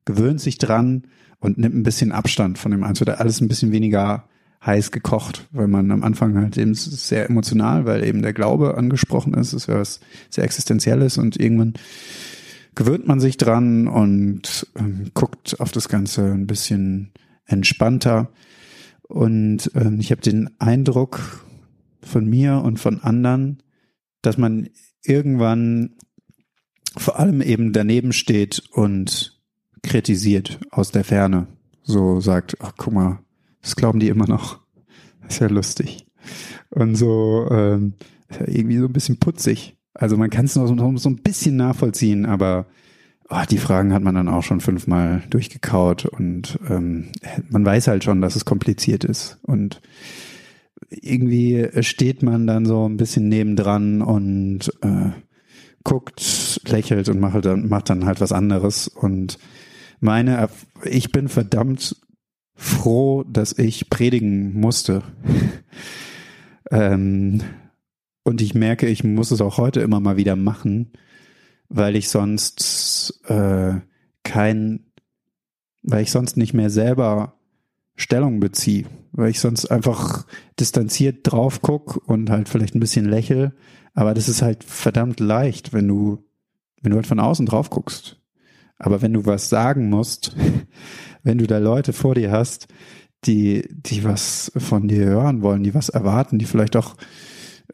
gewöhnt sich dran und nimmt ein bisschen Abstand von dem Einzelnen. Alles ein bisschen weniger heiß gekocht, weil man am Anfang halt eben sehr emotional, weil eben der Glaube angesprochen ist, ist ja was sehr Existenzielles und irgendwann gewöhnt man sich dran und ähm, guckt auf das Ganze ein bisschen entspannter. Und ähm, ich habe den Eindruck von mir und von anderen, dass man irgendwann vor allem eben daneben steht und kritisiert aus der Ferne. So sagt, ach guck mal, das glauben die immer noch. Das ist ja lustig. Und so ähm, irgendwie so ein bisschen putzig. Also man kann es noch so, so ein bisschen nachvollziehen, aber oh, die Fragen hat man dann auch schon fünfmal durchgekaut und ähm, man weiß halt schon, dass es kompliziert ist. Und irgendwie steht man dann so ein bisschen nebendran und äh, guckt, lächelt und macht dann, macht dann halt was anderes. Und meine, ich bin verdammt froh, dass ich predigen musste. (laughs) ähm, und ich merke, ich muss es auch heute immer mal wieder machen, weil ich sonst äh, kein, weil ich sonst nicht mehr selber Stellung beziehe, weil ich sonst einfach distanziert drauf guck und halt vielleicht ein bisschen lächel, aber das ist halt verdammt leicht, wenn du, wenn du halt von außen drauf guckst. Aber wenn du was sagen musst, (laughs) wenn du da Leute vor dir hast, die, die was von dir hören wollen, die was erwarten, die vielleicht auch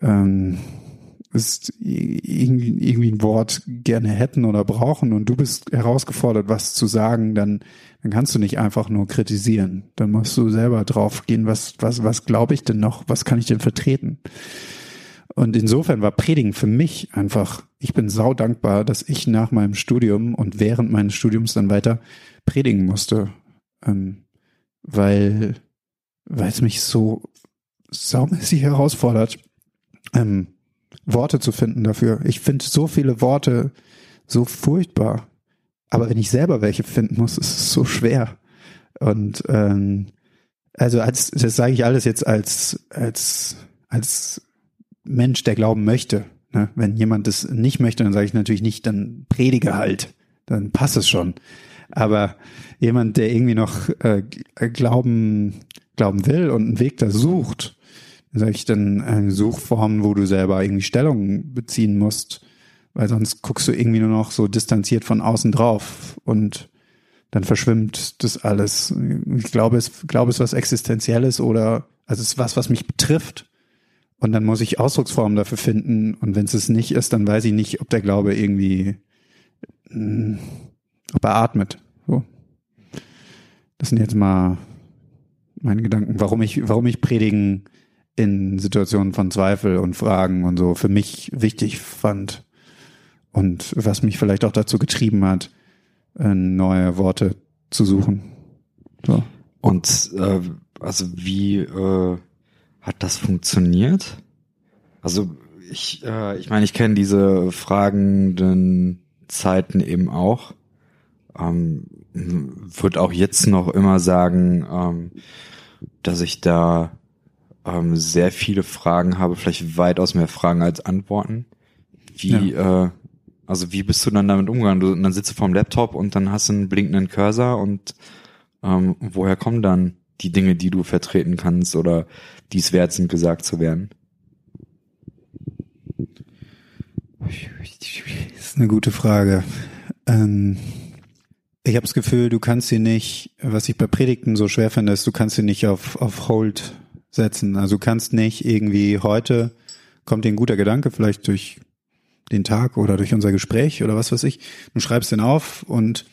ähm, ist irgendwie ein Wort gerne hätten oder brauchen und du bist herausgefordert, was zu sagen, dann, dann kannst du nicht einfach nur kritisieren. Dann musst du selber drauf gehen, was, was, was glaube ich denn noch? Was kann ich denn vertreten? Und insofern war Predigen für mich einfach, ich bin sau dankbar, dass ich nach meinem Studium und während meines Studiums dann weiter predigen musste. Ähm, weil, weil es mich so saumäßig herausfordert, ähm, Worte zu finden dafür. Ich finde so viele Worte so furchtbar. Aber wenn ich selber welche finden muss, ist es so schwer. Und ähm, also als das sage ich alles jetzt als als als Mensch, der glauben möchte. Ne? Wenn jemand das nicht möchte, dann sage ich natürlich nicht, dann predige halt, dann passt es schon. Aber jemand, der irgendwie noch äh, glauben glauben will und einen Weg da sucht, sage ich dann eine Suchform, wo du selber irgendwie Stellung beziehen musst, weil sonst guckst du irgendwie nur noch so distanziert von außen drauf und dann verschwimmt das alles. Ich glaube, es glaube es was existenzielles oder also es ist was, was mich betrifft. Und dann muss ich Ausdrucksformen dafür finden. Und wenn es es nicht ist, dann weiß ich nicht, ob der Glaube irgendwie, mh, hm, ob er atmet. So. Das sind jetzt mal meine Gedanken, warum ich, warum ich Predigen in Situationen von Zweifel und Fragen und so für mich wichtig fand und was mich vielleicht auch dazu getrieben hat, äh, neue Worte zu suchen. So. Und äh, also wie äh, hat das funktioniert? Also ich, äh, ich meine, ich kenne diese fragenden Zeiten eben auch. Ähm, würde auch jetzt noch immer sagen, ähm, dass ich da ähm, sehr viele Fragen habe, vielleicht weitaus mehr Fragen als Antworten. Wie, ja. äh, also wie bist du dann damit umgegangen? Du, dann sitzt du vorm Laptop und dann hast du einen blinkenden Cursor und ähm, woher kommen dann die Dinge, die du vertreten kannst oder die es wert sind, gesagt zu werden? Das ist eine gute Frage. Ähm, ich habe das Gefühl, du kannst sie nicht, was ich bei Predigten so schwer finde, ist, du kannst sie nicht auf, auf Hold setzen. Also du kannst nicht irgendwie heute kommt dir ein guter Gedanke, vielleicht durch den Tag oder durch unser Gespräch oder was weiß ich. Du schreibst den auf und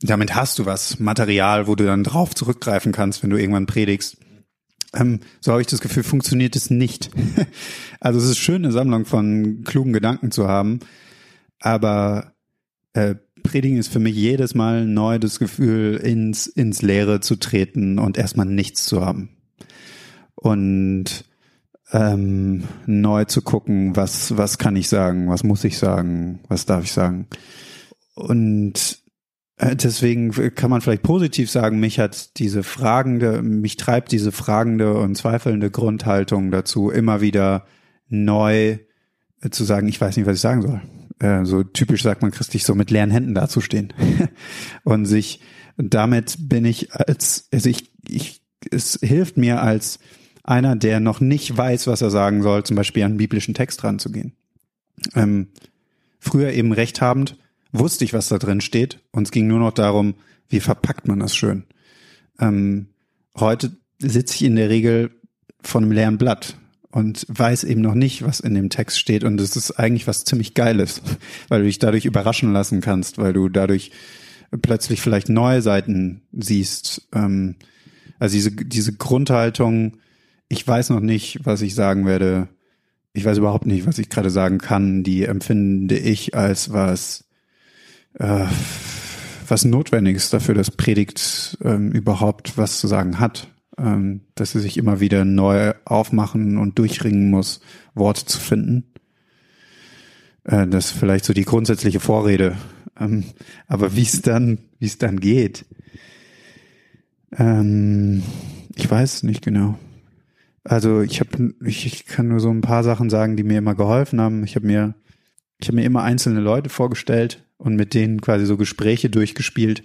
damit hast du was, Material, wo du dann drauf zurückgreifen kannst, wenn du irgendwann predigst. Ähm, so habe ich das Gefühl, funktioniert es nicht. (laughs) also es ist schön, eine Sammlung von klugen Gedanken zu haben, aber äh, Predigen ist für mich jedes Mal neu das Gefühl, ins, ins Leere zu treten und erstmal nichts zu haben und ähm, neu zu gucken, was, was kann ich sagen, was muss ich sagen, was darf ich sagen. Und deswegen kann man vielleicht positiv sagen, mich hat diese fragende, mich treibt diese fragende und zweifelnde Grundhaltung dazu, immer wieder neu äh, zu sagen, ich weiß nicht, was ich sagen soll. Äh, so typisch sagt man christlich, so mit leeren Händen dazustehen. (laughs) und sich, damit bin ich als, also ich, ich, es hilft mir als einer, der noch nicht weiß, was er sagen soll, zum Beispiel an einen biblischen Text ranzugehen. Ähm, früher eben rechthabend wusste ich, was da drin steht und es ging nur noch darum, wie verpackt man das schön. Ähm, heute sitze ich in der Regel von einem leeren Blatt und weiß eben noch nicht, was in dem Text steht und es ist eigentlich was ziemlich Geiles, (laughs) weil du dich dadurch überraschen lassen kannst, weil du dadurch plötzlich vielleicht neue Seiten siehst. Ähm, also diese, diese Grundhaltung, ich weiß noch nicht, was ich sagen werde. Ich weiß überhaupt nicht, was ich gerade sagen kann. Die empfinde ich als was, äh, was Notwendiges dafür, dass Predigt ähm, überhaupt was zu sagen hat. Ähm, dass sie sich immer wieder neu aufmachen und durchringen muss, Worte zu finden. Äh, das ist vielleicht so die grundsätzliche Vorrede. Ähm, aber wie es dann, wie es dann geht, ähm, ich weiß nicht genau. Also ich habe, ich, ich kann nur so ein paar Sachen sagen, die mir immer geholfen haben. Ich habe mir, ich habe mir immer einzelne Leute vorgestellt und mit denen quasi so Gespräche durchgespielt.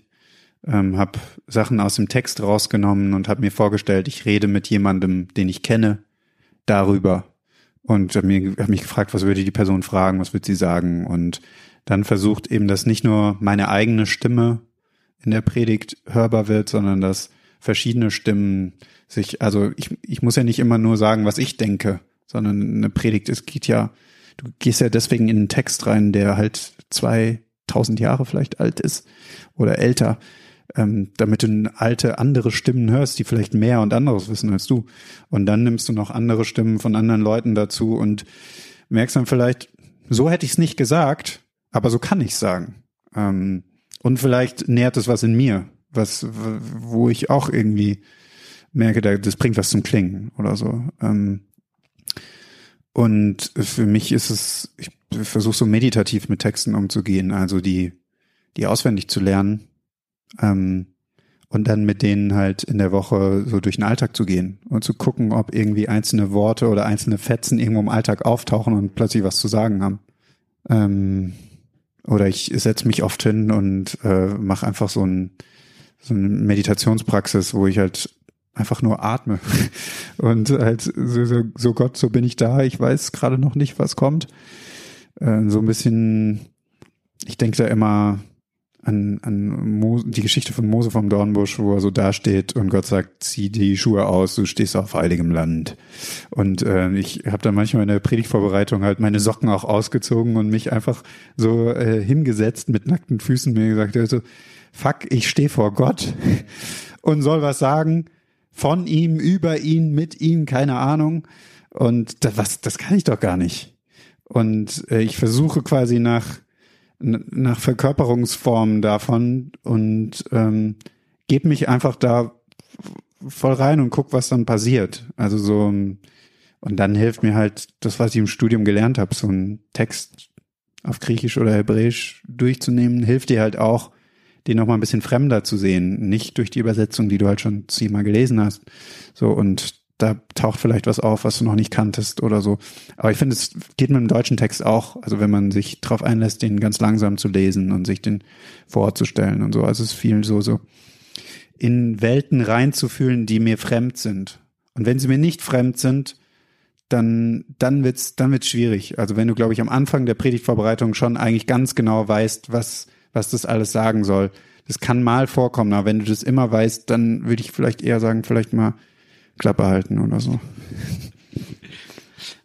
Ähm, habe Sachen aus dem Text rausgenommen und habe mir vorgestellt, ich rede mit jemandem, den ich kenne, darüber. Und habe hab mich gefragt, was würde die Person fragen, was würde sie sagen? Und dann versucht eben, dass nicht nur meine eigene Stimme in der Predigt hörbar wird, sondern dass verschiedene Stimmen sich, also ich, ich muss ja nicht immer nur sagen, was ich denke, sondern eine Predigt, es geht ja, du gehst ja deswegen in einen Text rein, der halt 2000 Jahre vielleicht alt ist oder älter, ähm, damit du alte andere Stimmen hörst, die vielleicht mehr und anderes wissen als du. Und dann nimmst du noch andere Stimmen von anderen Leuten dazu und merkst dann vielleicht, so hätte ich es nicht gesagt, aber so kann ich sagen. Ähm, und vielleicht nährt es was in mir, was, wo ich auch irgendwie merke, das bringt was zum Klingen oder so. Ähm, und für mich ist es, ich versuche so meditativ mit Texten umzugehen, also die, die auswendig zu lernen ähm, und dann mit denen halt in der Woche so durch den Alltag zu gehen und zu gucken, ob irgendwie einzelne Worte oder einzelne Fetzen irgendwo im Alltag auftauchen und plötzlich was zu sagen haben. Ähm, oder ich setze mich oft hin und äh, mache einfach so, ein, so eine Meditationspraxis, wo ich halt einfach nur atme (laughs) und halt so, so, so Gott, so bin ich da. Ich weiß gerade noch nicht, was kommt. Äh, so ein bisschen, ich denke da immer an, an Mo, die Geschichte von Mose vom Dornbusch, wo er so dasteht und Gott sagt, zieh die Schuhe aus, du stehst auf heiligem Land. Und äh, ich habe dann manchmal in der Predigtvorbereitung halt meine Socken auch ausgezogen und mich einfach so äh, hingesetzt mit nackten Füßen mir gesagt, also, fuck, ich stehe vor Gott (laughs) und soll was sagen von ihm, über ihn, mit ihm, keine Ahnung. Und das, was, das kann ich doch gar nicht. Und äh, ich versuche quasi nach nach Verkörperungsformen davon und ähm, gebe mich einfach da voll rein und guck, was dann passiert. Also so und dann hilft mir halt das, was ich im Studium gelernt habe, so ein Text auf Griechisch oder Hebräisch durchzunehmen, hilft dir halt auch, den noch mal ein bisschen fremder zu sehen, nicht durch die Übersetzung, die du halt schon zehnmal gelesen hast. So und da taucht vielleicht was auf, was du noch nicht kanntest oder so. Aber ich finde, es geht mit dem deutschen Text auch, also wenn man sich darauf einlässt, den ganz langsam zu lesen und sich den vorzustellen und so. Also es ist viel so, so in Welten reinzufühlen, die mir fremd sind. Und wenn sie mir nicht fremd sind, dann, dann wird's, dann wird's schwierig. Also wenn du, glaube ich, am Anfang der Predigtvorbereitung schon eigentlich ganz genau weißt, was, was das alles sagen soll. Das kann mal vorkommen, aber wenn du das immer weißt, dann würde ich vielleicht eher sagen, vielleicht mal Klappe halten oder so.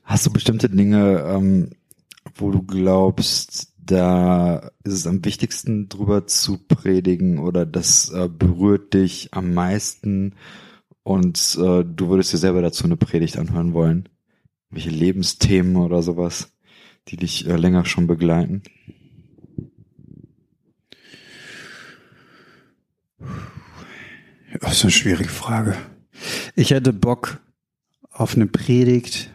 Hast du bestimmte Dinge, ähm, wo du glaubst, da ist es am wichtigsten drüber zu predigen oder das äh, berührt dich am meisten und äh, du würdest dir selber dazu eine Predigt anhören wollen? Welche Lebensthemen oder sowas, die dich äh, länger schon begleiten? Das ist eine schwierige Frage. Ich hätte Bock auf eine Predigt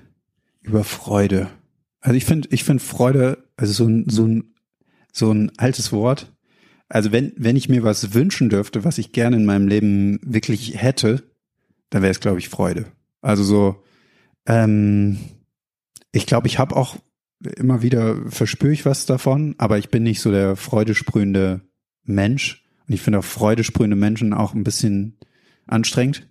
über Freude. Also ich finde, ich finde Freude, also so ein, so ein, so ein altes Wort. Also wenn, wenn ich mir was wünschen dürfte, was ich gerne in meinem Leben wirklich hätte, dann wäre es, glaube ich, Freude. Also so, ähm, ich glaube, ich habe auch immer wieder verspüre ich was davon, aber ich bin nicht so der freudesprühende Mensch. Und ich finde auch freudesprühende Menschen auch ein bisschen anstrengend.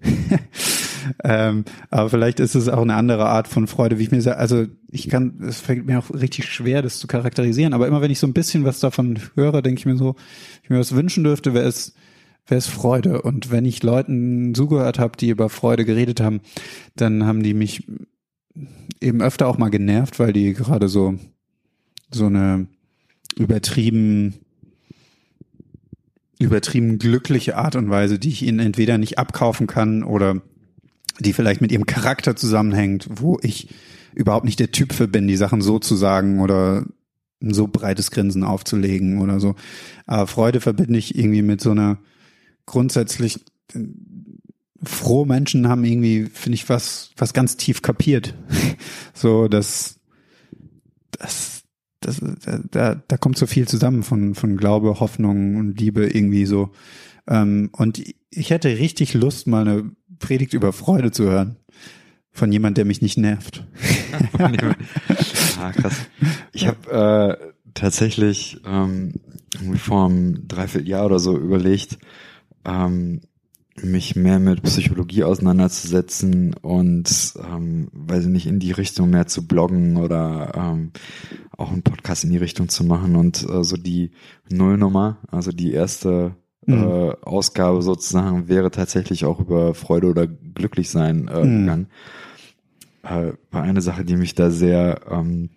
(laughs) ähm, aber vielleicht ist es auch eine andere Art von Freude, wie ich mir sage. Also ich kann, es fällt mir auch richtig schwer, das zu charakterisieren. Aber immer wenn ich so ein bisschen was davon höre, denke ich mir so, ich mir was wünschen dürfte, wäre es wäre es Freude. Und wenn ich Leuten zugehört habe, die über Freude geredet haben, dann haben die mich eben öfter auch mal genervt, weil die gerade so so eine übertrieben übertrieben glückliche Art und Weise, die ich ihnen entweder nicht abkaufen kann oder die vielleicht mit ihrem Charakter zusammenhängt, wo ich überhaupt nicht der Typ für bin, die Sachen so zu sagen oder ein so breites Grinsen aufzulegen oder so. Aber Freude verbinde ich irgendwie mit so einer grundsätzlich frohe Menschen haben irgendwie, finde ich, was, was ganz tief kapiert. (laughs) so, dass, das, das, da, da kommt so viel zusammen von, von Glaube, Hoffnung und Liebe irgendwie so. Ähm, und ich hätte richtig Lust, mal eine Predigt über Freude zu hören. Von jemand, der mich nicht nervt. (laughs) ah, krass. Ich habe äh, tatsächlich ähm, vor einem Dreivierteljahr oder so überlegt, ähm, mich mehr mit Psychologie auseinanderzusetzen und, ähm, weiß ich nicht, in die Richtung mehr zu bloggen oder ähm, auch einen Podcast in die Richtung zu machen und äh, so die Nullnummer, also die erste äh, mhm. Ausgabe sozusagen wäre tatsächlich auch über Freude oder Glücklichsein äh, mhm. gegangen. Äh, war eine Sache, die mich da sehr ähm,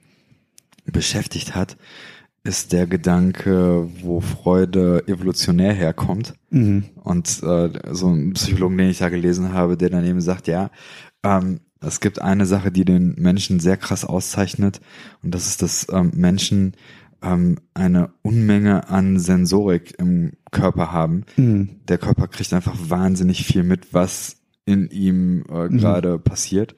beschäftigt hat, ist der Gedanke, wo Freude evolutionär herkommt. Mhm. Und äh, so ein Psychologen, den ich da gelesen habe, der dann eben sagt, ja, ähm, es gibt eine Sache, die den Menschen sehr krass auszeichnet, und das ist, dass ähm, Menschen ähm, eine Unmenge an Sensorik im Körper haben. Mhm. Der Körper kriegt einfach wahnsinnig viel mit, was in ihm äh, Mhm. gerade passiert.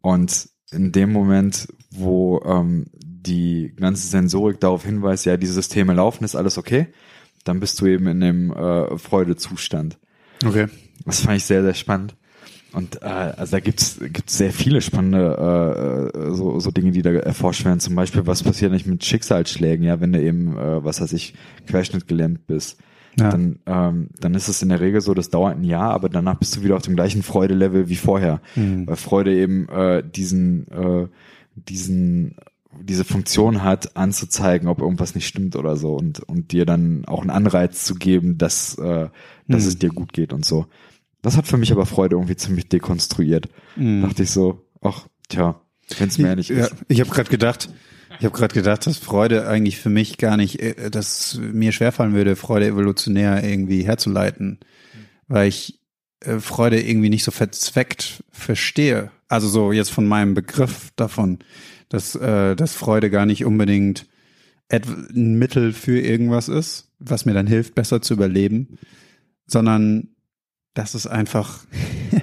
Und in dem Moment, wo ähm, die ganze Sensorik darauf hinweist, ja, die Systeme laufen, ist alles okay, dann bist du eben in dem äh, Freudezustand. Okay. Das fand ich sehr, sehr spannend. Und äh, also da gibt's gibt's sehr viele spannende äh, äh, so, so Dinge, die da erforscht werden. Zum Beispiel, was passiert nicht mit Schicksalsschlägen, ja, wenn du eben, äh, was weiß ich, querschnittgelähmt bist. Ja. Dann, ähm, dann ist es in der Regel so, das dauert ein Jahr, aber danach bist du wieder auf dem gleichen Freudelevel wie vorher. Mhm. Weil Freude eben äh, diesen, äh, diesen diese Funktion hat, anzuzeigen, ob irgendwas nicht stimmt oder so und, und dir dann auch einen Anreiz zu geben, dass, äh, dass Mhm. es dir gut geht und so. Das hat für mich aber Freude irgendwie ziemlich dekonstruiert. Mhm. Dachte ich so, ach, tja, wenn es mehr nicht ja, ist. ich habe gerade gedacht, ich habe gerade gedacht, dass Freude eigentlich für mich gar nicht, äh, dass mir schwerfallen würde, Freude evolutionär irgendwie herzuleiten, weil ich äh, Freude irgendwie nicht so verzweckt verstehe. Also so jetzt von meinem Begriff davon, dass, äh, dass Freude gar nicht unbedingt ein Mittel für irgendwas ist, was mir dann hilft, besser zu überleben, sondern dass es einfach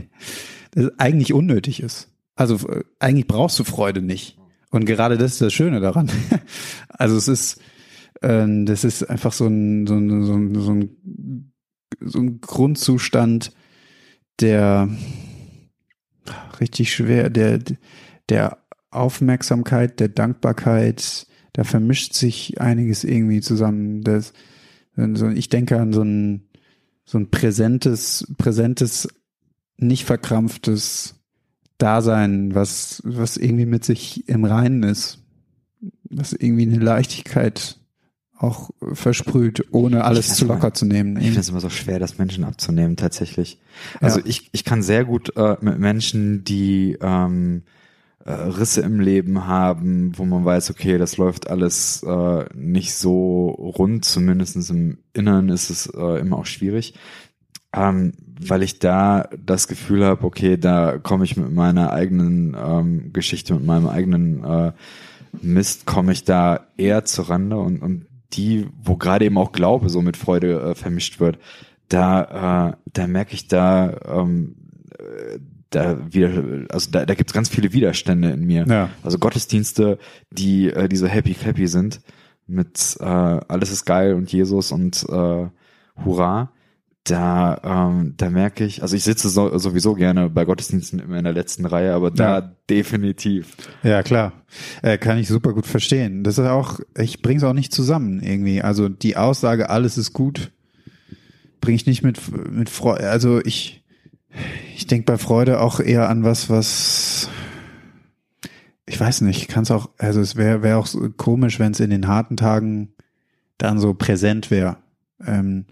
(laughs) dass es eigentlich unnötig ist. Also äh, eigentlich brauchst du Freude nicht. Und gerade das ist das Schöne daran. (laughs) Also es ist, äh, das ist einfach so ein, so ein, so ein, so ein, so ein Grundzustand, der richtig schwer, der, der Aufmerksamkeit, der Dankbarkeit, da vermischt sich einiges irgendwie zusammen. Das, so, ich denke an so ein, so ein präsentes, präsentes, nicht verkrampftes Dasein, was, was irgendwie mit sich im Reinen ist, was irgendwie eine Leichtigkeit auch versprüht, ohne alles zu locker zu nehmen. Ich finde es immer so schwer, das Menschen abzunehmen, tatsächlich. Also Ja. ich, ich kann sehr gut äh, mit Menschen, die ähm, äh, Risse im Leben haben, wo man weiß, okay, das läuft alles äh, nicht so rund, zumindest im Inneren ist es äh, immer auch schwierig. Ähm, weil ich da das Gefühl habe, okay, da komme ich mit meiner eigenen ähm, Geschichte, mit meinem eigenen äh, Mist, komme ich da eher zur Rande und, und die, wo gerade eben auch Glaube so mit Freude äh, vermischt wird, da, äh, da merke ich da, ähm, äh, da wieder, also da, da gibt es ganz viele Widerstände in mir. Ja. Also Gottesdienste, die, äh, die so happy clappy sind, mit äh, alles ist geil und Jesus und äh, Hurra. Da, ähm, da merke ich, also ich sitze so, sowieso gerne bei Gottesdiensten immer in der letzten Reihe, aber da Ja. definitiv. Ja, klar. Äh, kann ich super gut verstehen. Das ist auch, ich bring's auch nicht zusammen irgendwie. Also die Aussage, alles ist gut, bringe ich nicht mit, mit Freude. Also ich, ich denke bei Freude auch eher an was, was, ich weiß nicht, kann es auch, also es wäre wär auch so komisch, wenn es in den harten Tagen dann so präsent wäre. Ähm,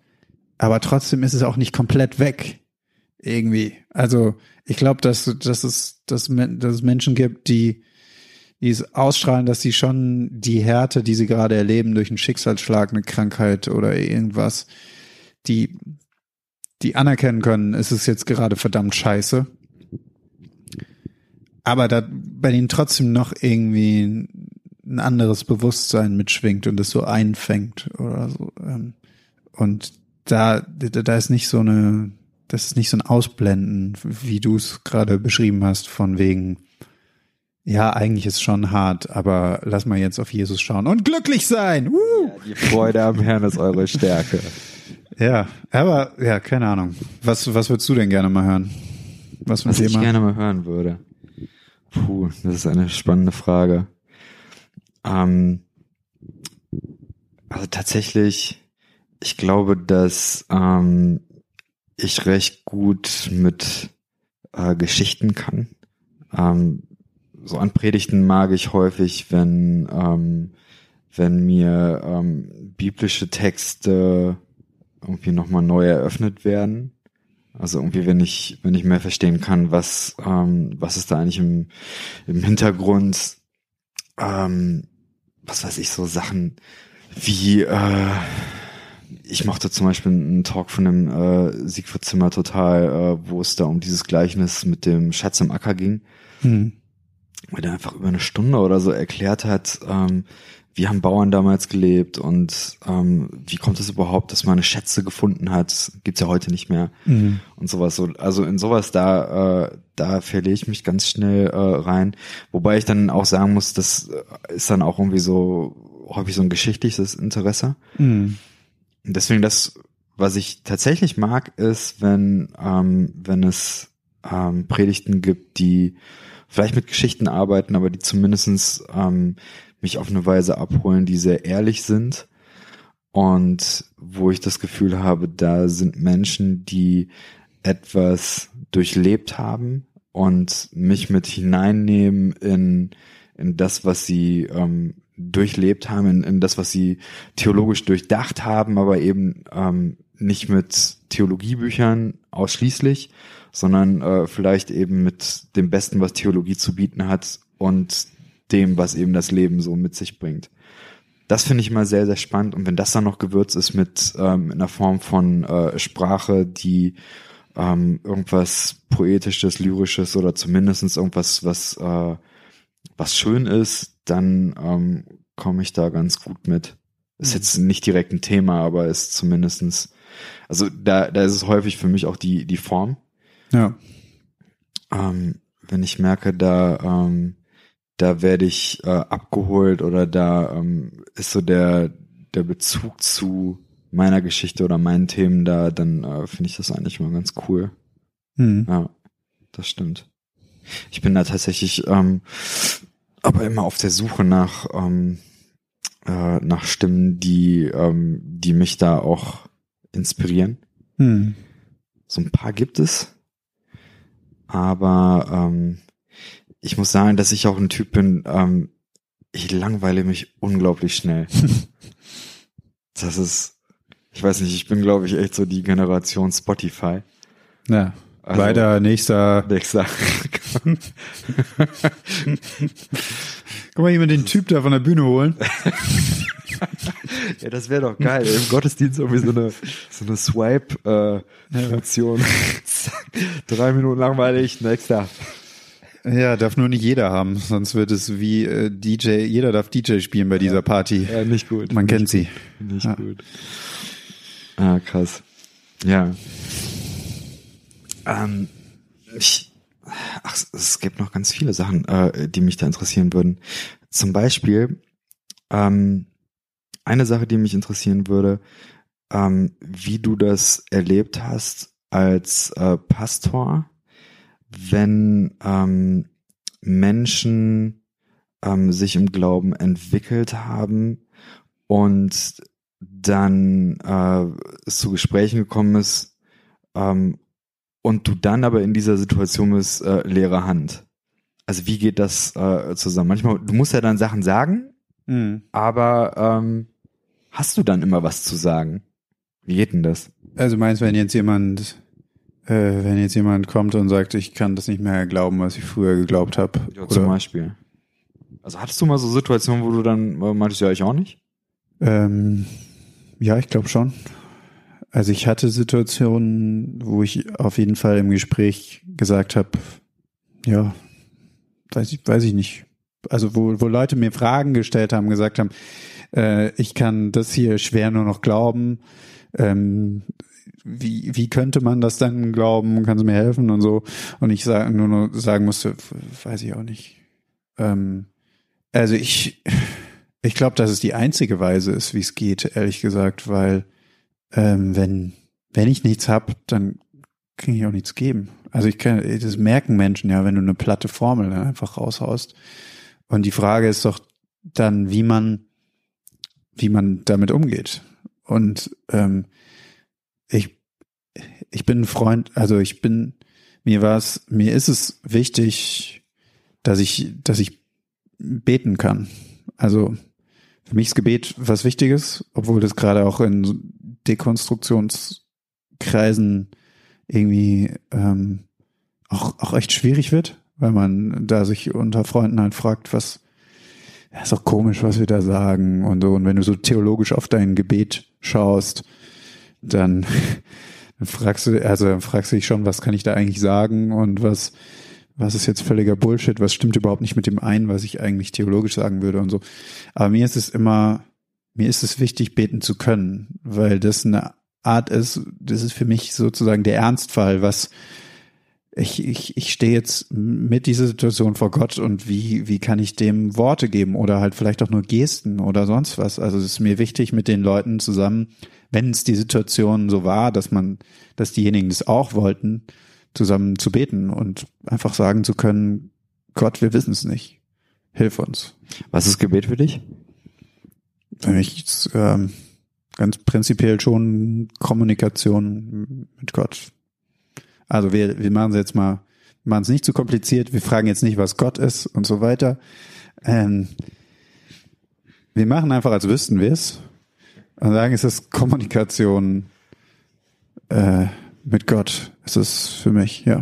aber trotzdem ist es auch nicht komplett weg. Irgendwie. Also ich glaube, dass, dass, es, dass, dass es Menschen gibt, die, die es ausstrahlen, dass sie schon die Härte, die sie gerade erleben durch einen Schicksalsschlag, eine Krankheit oder irgendwas, die, die anerkennen können, es ist jetzt gerade verdammt scheiße. Aber da bei denen trotzdem noch irgendwie ein anderes Bewusstsein mitschwingt und es so einfängt oder so. ähm. Und da, da ist nicht so eine, das ist nicht so ein Ausblenden, wie du es gerade beschrieben hast, von wegen, ja, eigentlich ist schon hart, aber lass mal jetzt auf Jesus schauen und glücklich sein. Woo! Die Freude am Herrn ist eure Stärke. (laughs) Ja, aber ja, keine Ahnung. Was, was würdest du denn gerne mal hören? Was Was ich gerne mal hören würde. Puh, das ist eine spannende Frage. Ähm, also tatsächlich, ich glaube, dass ähm, ich recht gut mit äh, Geschichten kann. Ähm, so an Predigten mag ich häufig, wenn ähm, wenn mir ähm, biblische Texte irgendwie nochmal neu eröffnet werden. Also irgendwie, wenn ich, wenn ich mehr verstehen kann, was, ähm, was ist da eigentlich im, im Hintergrund, ähm, was weiß ich, so Sachen wie, äh, ich mochte zum Beispiel einen Talk von dem äh, Siegfried Zimmer total, äh, wo es da um dieses Gleichnis mit dem Schatz im Acker ging. Hm. weil der einfach über eine Stunde oder so erklärt hat, ähm, wie haben Bauern damals gelebt und ähm, wie kommt es überhaupt, dass man eine Schätze gefunden hat, gibt's ja heute nicht mehr Mhm. und sowas. So, also in sowas da, äh, da verliere ich mich ganz schnell äh, rein. Wobei ich dann auch sagen muss, das äh, ist dann auch irgendwie so häufig so ein geschichtliches Interesse. Mhm. Deswegen das, was ich tatsächlich mag, ist, wenn, ähm, wenn es ähm, Predigten gibt, die vielleicht mit Geschichten arbeiten, aber die zumindestens ähm, mich auf eine Weise abholen, die sehr ehrlich sind. Und wo ich das Gefühl habe, da sind Menschen, die etwas durchlebt haben und mich mit hineinnehmen in, in das, was sie ähm, durchlebt haben, in, in das, was sie theologisch durchdacht haben, aber eben ähm, nicht mit Theologiebüchern ausschließlich, sondern äh, vielleicht eben mit dem Besten, was Theologie zu bieten hat und dem, was eben das Leben so mit sich bringt. Das finde ich immer sehr, sehr spannend. Und wenn das dann noch gewürzt ist mit ähm, einer Form von äh, Sprache, die ähm, irgendwas Poetisches, Lyrisches oder zumindestens irgendwas, was, äh, was schön ist, dann ähm, komme ich da ganz gut mit. Ist jetzt nicht direkt ein Thema, aber ist zumindestens, also da, da ist es häufig für mich auch die, die Form. Ja. Ähm, wenn ich merke, da, ähm, da werde ich äh, abgeholt oder da ähm, ist so der, der Bezug zu meiner Geschichte oder meinen Themen da, dann äh, finde ich das eigentlich mal ganz cool. Mhm. Ja, das stimmt. Ich bin da tatsächlich ähm, aber immer auf der Suche nach, ähm, äh, nach Stimmen, die, ähm, die mich da auch inspirieren. Mhm. So ein paar gibt es. Aber ähm, ich muss sagen, dass ich auch ein Typ bin, ähm, ich langweile mich unglaublich schnell. (laughs) das ist, ich weiß nicht, ich bin, glaube ich, echt so die Generation Spotify. Ja. Also- Weiter, nächster. (laughs) Kann. Guck mal, jemand den Typ da von der Bühne holen. Ja, das wäre doch geil. Im Gottesdienst irgendwie so eine, so eine Swipe-Funktion. Zack, Drei Minuten langweilig, nächster. Ja, darf nur nicht jeder haben, sonst wird es wie äh, DJ, jeder darf DJ spielen bei dieser Party. Ja, nicht gut. Man kennt sie. Nicht Ja. gut. Ah, krass. Ja. Ähm, ich, ach, es- gibt noch ganz viele Sachen, äh, die mich da interessieren würden. Zum Beispiel, ähm, eine Sache, die mich interessieren würde, ähm, wie du das erlebt hast als äh, Pastor, wenn ähm, Menschen ähm, sich im Glauben entwickelt haben und dann äh, es zu Gesprächen gekommen ist ähm, und du dann aber in dieser Situation bist, äh, leere Hand. Also wie geht das äh, zusammen? Manchmal, du musst ja dann Sachen sagen, Mhm. aber ähm, hast du dann immer was zu sagen? Wie geht denn das? Also meinst, wenn jetzt jemand, äh, wenn jetzt jemand kommt und sagt, ich kann das nicht mehr glauben, was ich früher geglaubt habe. Ja, zum Beispiel. Also hattest du mal so Situationen, wo du dann äh, meintest, ja, ich auch nicht? Ähm, ja, ich glaube schon. Also ich hatte Situationen, wo ich auf jeden Fall im Gespräch gesagt habe, ja, weiß ich, weiß ich nicht. Also wo, wo Leute mir Fragen gestellt haben, gesagt haben, äh, ich kann das hier schwer nur noch glauben. Ähm, wie, wie könnte man das dann glauben? Kannst du mir helfen und so? Und ich sag, nur noch sagen musste, weiß ich auch nicht. Ähm, also ich, ich glaube, dass es die einzige Weise ist, wie es geht, ehrlich gesagt, weil ähm, wenn wenn ich nichts hab, dann kann ich auch nichts geben. Also ich kann, das merken Menschen ja, wenn du eine platte Formel dann einfach raushaust. Und die Frage ist doch dann, wie man wie man damit umgeht. Und ähm, ich ich bin ein Freund, also ich bin mir war es mir ist es wichtig, dass ich dass ich beten kann. Also für mich ist Gebet was Wichtiges, obwohl das gerade auch in Dekonstruktionskreisen irgendwie ähm, auch, auch echt schwierig wird, weil man da sich unter Freunden halt fragt, was ja, ist doch komisch, was wir da sagen und so. Und wenn du so theologisch auf dein Gebet schaust, dann, dann (laughs) fragst du, also dann fragst du dich schon, was kann ich da eigentlich sagen und was, was ist jetzt völliger Bullshit, was stimmt überhaupt nicht mit dem ein, was ich eigentlich theologisch sagen würde und so. Aber mir ist es immer, mir ist es wichtig, beten zu können, weil das eine Art ist, das ist für mich sozusagen der Ernstfall, was ich, ich, ich stehe jetzt mit dieser Situation vor Gott und wie, wie kann ich dem Worte geben oder halt vielleicht auch nur Gesten oder sonst was. Also es ist mir wichtig, mit den Leuten zusammen, wenn es die Situation so war, dass man, dass diejenigen das auch wollten, zusammen zu beten und einfach sagen zu können, Gott, wir wissen es nicht. Hilf uns. Was ist Gebet für dich? Für mich ist, ähm, ganz prinzipiell schon Kommunikation mit Gott. Also wir, wir machen es jetzt mal, machen es nicht zu kompliziert, wir fragen jetzt nicht, was Gott ist und so weiter. Ähm, wir machen einfach, als wüssten wir es und sagen, es ist Kommunikation äh, mit Gott. Es ist für mich, ja.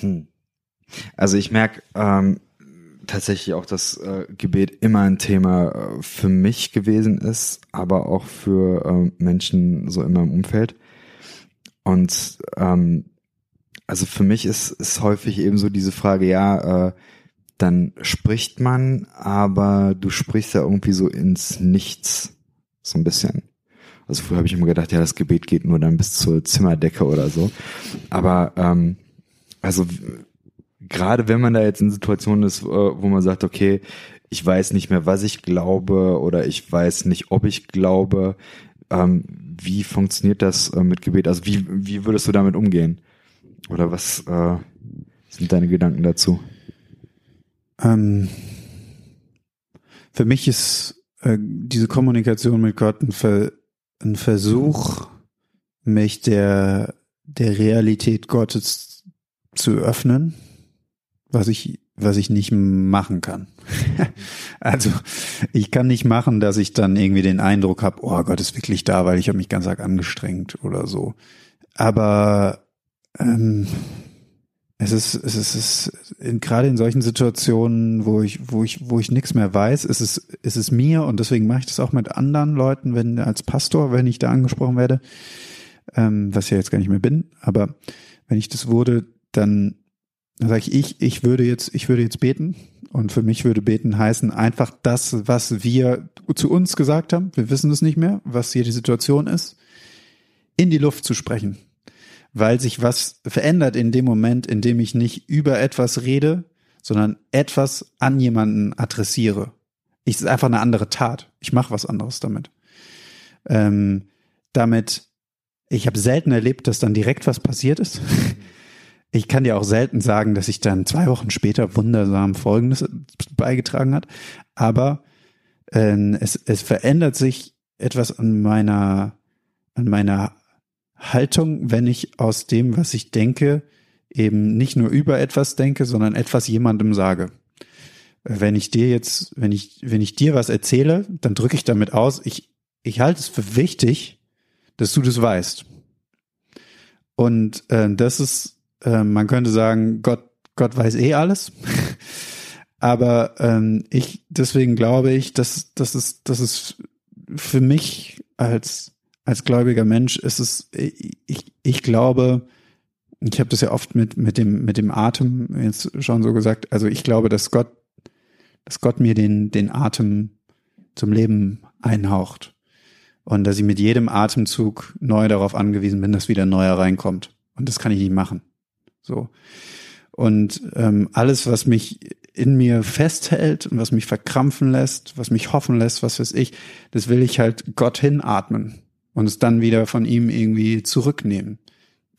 Hm. Also ich merke ähm, tatsächlich auch, dass äh, Gebet immer ein Thema äh, für mich gewesen ist, aber auch für äh, Menschen so in meinem Umfeld. Und ähm, also für mich ist, ist häufig eben so diese Frage, ja, äh, dann spricht man, aber du sprichst ja irgendwie so ins Nichts, so ein bisschen. Also früher habe ich immer gedacht, ja, das Gebet geht nur dann bis zur Zimmerdecke oder so. Aber ähm, also gerade wenn man da jetzt in Situationen ist, äh, wo man sagt, okay, ich weiß nicht mehr, was ich glaube oder ich weiß nicht, ob ich glaube, ähm, wie funktioniert das äh, mit Gebet? Also wie, wie würdest du damit umgehen? Oder was äh, sind deine Gedanken dazu? Ähm, für mich ist äh, diese Kommunikation mit Gott ein, Ver ein Versuch, mich der, der Realität Gottes zu öffnen, was ich was ich nicht machen kann. (laughs) also ich kann nicht machen, dass ich dann irgendwie den Eindruck habe, oh Gott ist wirklich da, weil ich habe mich ganz arg angestrengt oder so. Aber ähm, es ist, es ist, es ist gerade in solchen Situationen, wo ich, wo ich, wo ich nichts mehr weiß, ist es, ist es mir und deswegen mache ich das auch mit anderen Leuten, wenn als Pastor, wenn ich da angesprochen werde, ähm, was ich ja jetzt gar nicht mehr bin, aber wenn ich das wurde, dann dann sage ich, ich, ich würde jetzt, ich würde jetzt beten. Und für mich würde beten heißen, einfach das, was wir zu uns gesagt haben, wir wissen es nicht mehr, was hier die Situation ist, in die Luft zu sprechen. Weil sich was verändert in dem Moment, in dem ich nicht über etwas rede, sondern etwas an jemanden adressiere. Ich ist einfach eine andere Tat. Ich mache was anderes damit. Ähm, damit, ich habe selten erlebt, dass dann direkt was passiert ist. Ich kann dir auch selten sagen, dass ich dann zwei Wochen später wundersam Folgendes beigetragen hat. Aber äh, es, es verändert sich etwas an meiner, an meiner Haltung, wenn ich aus dem, was ich denke, eben nicht nur über etwas denke, sondern etwas jemandem sage. Wenn ich dir jetzt, wenn ich, wenn ich dir was erzähle, dann drücke ich damit aus, ich, ich halte es für wichtig, dass du das weißt. Und äh, das ist ähm, man könnte sagen, Gott, Gott weiß eh alles. (laughs) Aber ähm, ich, deswegen glaube ich, dass, dass es, dass es für mich als, als gläubiger Mensch ist es, ich, ich glaube, ich habe das ja oft mit, mit dem, mit dem Atem jetzt schon so gesagt, also ich glaube, dass Gott, dass Gott mir den, den Atem zum Leben einhaucht. Und dass ich mit jedem Atemzug neu darauf angewiesen bin, dass wieder neuer reinkommt. Und das kann ich nicht machen. So. Und ähm, alles, was mich in mir festhält und was mich verkrampfen lässt, was mich hoffen lässt, was weiß ich, das will ich halt Gott hinatmen und es dann wieder von ihm irgendwie zurücknehmen.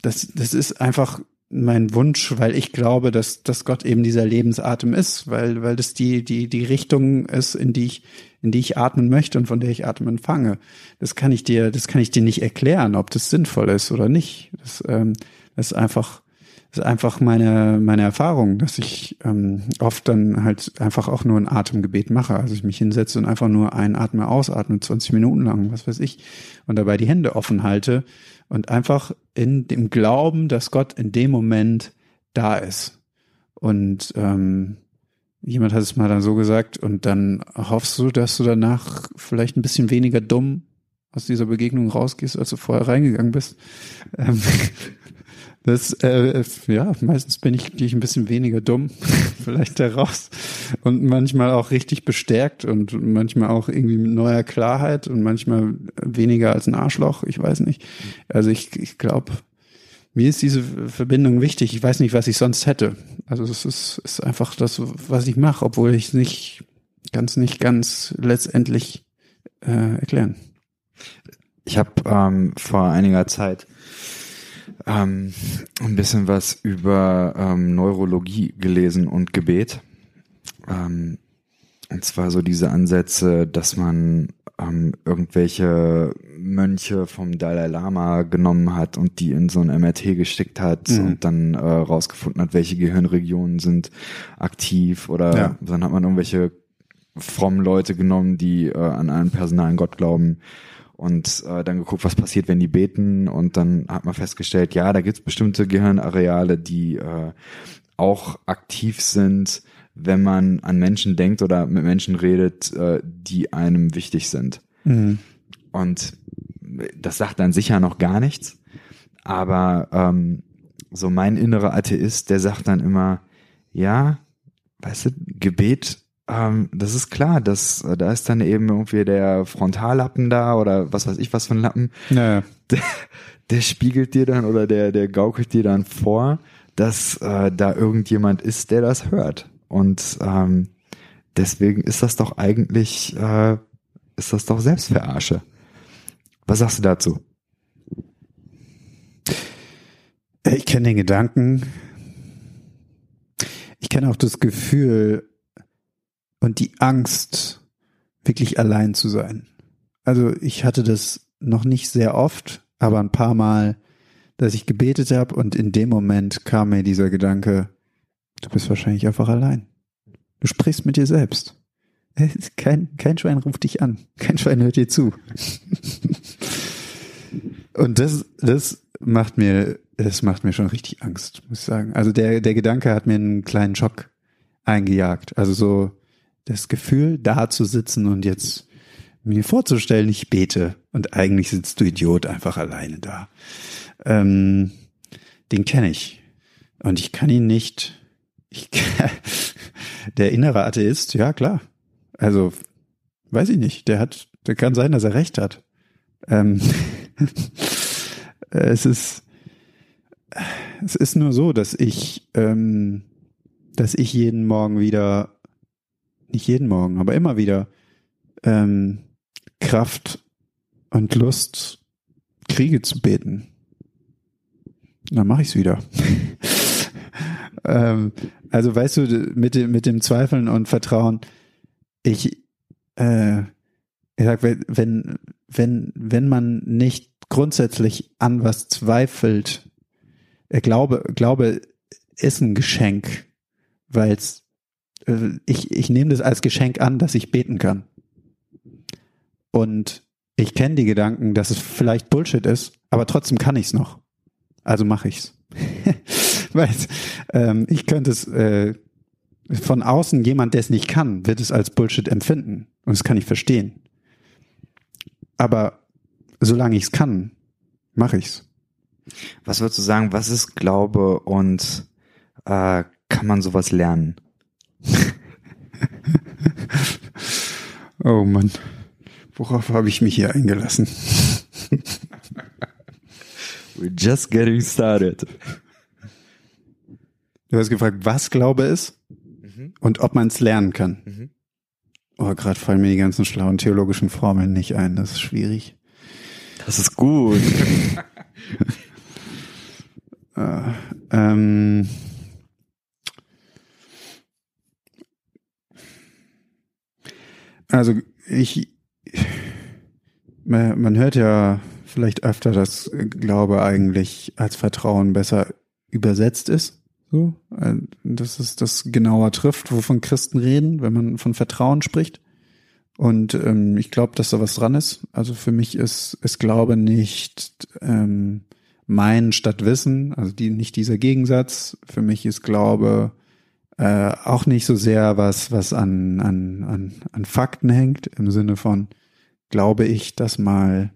Das, das ist einfach mein Wunsch, weil ich glaube, dass, dass Gott eben dieser Lebensatem ist, weil, weil das die, die, die Richtung ist, in die ich, in die ich atmen möchte und von der ich Atmen empfange. Das kann ich dir, das kann ich dir nicht erklären, ob das sinnvoll ist oder nicht. Das, ähm, das ist einfach, ist einfach meine, meine Erfahrung, dass ich ähm, oft dann halt einfach auch nur ein Atemgebet mache. Also ich mich hinsetze und einfach nur einatme, ausatme, 20 Minuten lang, was weiß ich, und dabei die Hände offen halte und einfach in dem Glauben, dass Gott in dem Moment da ist. Und ähm, jemand hat es mal dann so gesagt, und dann hoffst du, dass du danach vielleicht ein bisschen weniger dumm aus dieser Begegnung rausgehst, als du vorher reingegangen bist. Ähm, (laughs) Das, äh, ja, meistens bin ich, ich ein bisschen weniger dumm, (laughs) vielleicht daraus. Und manchmal auch richtig bestärkt und manchmal auch irgendwie mit neuer Klarheit und manchmal weniger als ein Arschloch, ich weiß nicht. Also ich, ich glaube, mir ist diese Verbindung wichtig. Ich weiß nicht, was ich sonst hätte. Also es ist, ist einfach das, was ich mache, obwohl ich es nicht ganz, nicht ganz letztendlich äh, erklären. Ich habe ähm, vor einiger Zeit ähm, ein bisschen was über ähm, Neurologie gelesen und Gebet. Ähm, und zwar so diese Ansätze, dass man ähm, irgendwelche Mönche vom Dalai Lama genommen hat und die in so ein MRT gesteckt hat mhm. und dann äh, rausgefunden hat, welche Gehirnregionen sind aktiv oder ja. dann hat man irgendwelche frommen Leute genommen, die äh, an einen personalen Gott glauben und äh, dann geguckt, was passiert, wenn die beten und dann hat man festgestellt, ja, da gibt es bestimmte Gehirnareale, die äh, auch aktiv sind, wenn man an Menschen denkt oder mit Menschen redet, äh, die einem wichtig sind. Mhm. Und das sagt dann sicher noch gar nichts, aber ähm, so mein innerer Atheist, der sagt dann immer, ja, weißt du, Gebet ähm, das ist klar, dass äh, da ist dann eben irgendwie der Frontallappen da oder was weiß ich was für ein Lappen. Naja. (laughs) Der, der spiegelt dir dann oder der, der gaukelt dir dann vor, dass äh, da irgendjemand ist, der das hört. Und ähm, deswegen ist das doch eigentlich, äh, ist das doch Selbstverarsche. Was sagst du dazu? Ich kenne den Gedanken. Ich kenne auch das Gefühl, und die Angst, wirklich allein zu sein. Also ich hatte das noch nicht sehr oft, aber ein paar Mal, dass ich gebetet habe und in dem Moment kam mir dieser Gedanke, du bist wahrscheinlich einfach allein. Du sprichst mit dir selbst. (laughs) Kein, kein Schwein ruft dich an. Kein Schwein hört dir zu. (laughs) und das, das macht mir, das macht mir schon richtig Angst, muss ich sagen. Also der, der Gedanke hat mir einen kleinen Schock eingejagt. Also so, das Gefühl, da zu sitzen und jetzt mir vorzustellen, ich bete und eigentlich sitzt du Idiot einfach alleine da. Ähm, den kenne ich und ich kann ihn nicht. Ich, (laughs) der innere Atheist, ja klar. Also weiß ich nicht. Der hat, der kann sein, dass er recht hat. Ähm, (laughs) es ist, es ist nur so, dass ich, ähm, dass ich jeden Morgen wieder nicht jeden Morgen, aber immer wieder ähm, Kraft und Lust kriege zu beten. dann mache ich es wieder. (laughs) ähm, also weißt du, mit dem, mit dem Zweifeln und Vertrauen, ich, äh, ich sag, wenn, wenn, wenn man nicht grundsätzlich an was zweifelt, äh, Glaube, Glaube ist ein Geschenk, weil es ich, ich nehme das als Geschenk an, dass ich beten kann. Und ich kenne die Gedanken, dass es vielleicht Bullshit ist, aber trotzdem kann ich es noch. Also mache ich's. (laughs) Weil ähm, ich könnte es äh, von außen jemand, der es nicht kann, wird es als Bullshit empfinden und das kann ich verstehen. Aber solange ich es kann, mache ich's. Was würdest du sagen? Was ist Glaube und äh, kann man sowas lernen? (laughs) oh Mann, worauf habe ich mich hier eingelassen? (laughs) We're just getting started. Du hast gefragt, was Glaube ist mhm. und ob man es lernen kann. Mhm. Oh, gerade fallen mir die ganzen schlauen theologischen Formeln nicht ein. Das ist schwierig. Das ist gut. (laughs) äh, ähm, Also ich, man hört ja vielleicht öfter, dass Glaube eigentlich als Vertrauen besser übersetzt ist. So, äh, dass es das genauer trifft, wovon Christen reden, wenn man von Vertrauen spricht. Und ähm, ich glaube, dass da was dran ist. Also für mich ist, ist Glaube nicht ähm, mein statt Wissen, also die, nicht dieser Gegensatz. Für mich ist Glaube äh, auch nicht so sehr was, was an, an, an, an Fakten hängt, im Sinne von, glaube ich, dass mal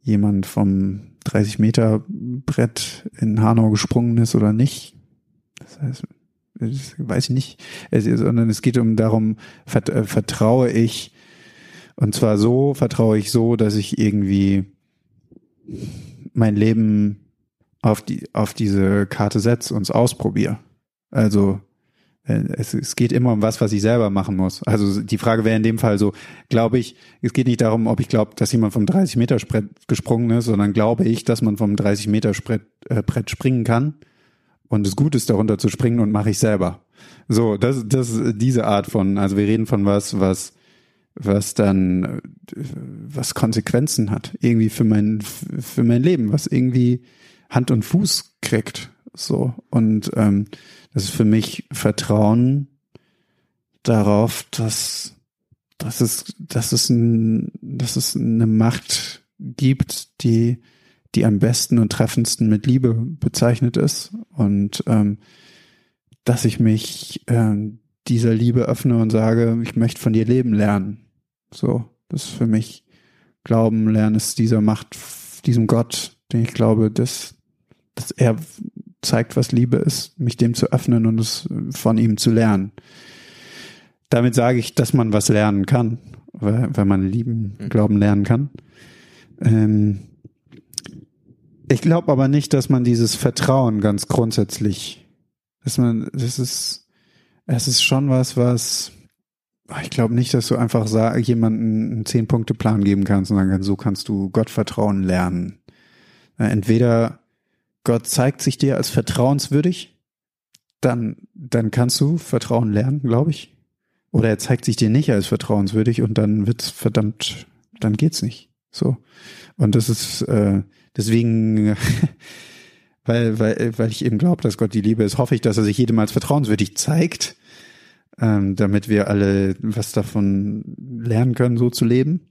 jemand vom 30 Meter Brett in Hanau gesprungen ist oder nicht. Das heißt, das weiß ich nicht, es, sondern es geht um darum, äh, vertraue ich, und zwar so, vertraue ich so, dass ich irgendwie mein Leben auf die, auf diese Karte setze und es ausprobiere. Also, es, es geht immer um was, was ich selber machen muss. Also die Frage wäre in dem Fall so, glaube ich, es geht nicht darum, ob ich glaube, dass jemand vom 30 Meter Brett gesprungen ist, sondern glaube ich, dass man vom 30 Meter Brett, äh, Brett springen kann und es gut ist, darunter zu springen und mache ich selber. So, das, das ist diese Art von, also wir reden von was, was, was dann, was Konsequenzen hat, irgendwie für mein, für mein Leben, was irgendwie Hand und Fuß kriegt. So. Und ähm, das ist für mich Vertrauen darauf, dass, dass es, dass es ein, dass es eine Macht gibt, die die am besten und treffendsten mit Liebe bezeichnet ist und ähm, dass ich mich ähm, dieser Liebe öffne und sage, ich möchte von dir leben lernen. So, das ist für mich Glauben lernen ist dieser Macht, diesem Gott, den ich glaube, dass, dass er zeigt, was Liebe ist, mich dem zu öffnen und es von ihm zu lernen. Damit sage ich, dass man was lernen kann, wenn man lieben, mhm. glauben lernen kann. Ähm, ich glaube aber nicht, dass man dieses Vertrauen ganz grundsätzlich, dass man, das ist, es ist schon was, was, ich glaube nicht, dass du einfach jemanden einen Zehn-Punkte-Plan geben kannst und sagen, so kannst du Gott vertrauen lernen. Entweder Gott zeigt sich dir als vertrauenswürdig, dann, dann kannst du Vertrauen lernen, glaube ich. Oder er zeigt sich dir nicht als vertrauenswürdig und dann wird's verdammt, dann geht's nicht. So. Und das ist, äh, Deswegen, (laughs) weil, weil, weil ich eben glaube, dass Gott die Liebe ist, hoffe ich, dass er sich jedem als vertrauenswürdig zeigt, ähm, damit wir alle was davon lernen können, so zu leben.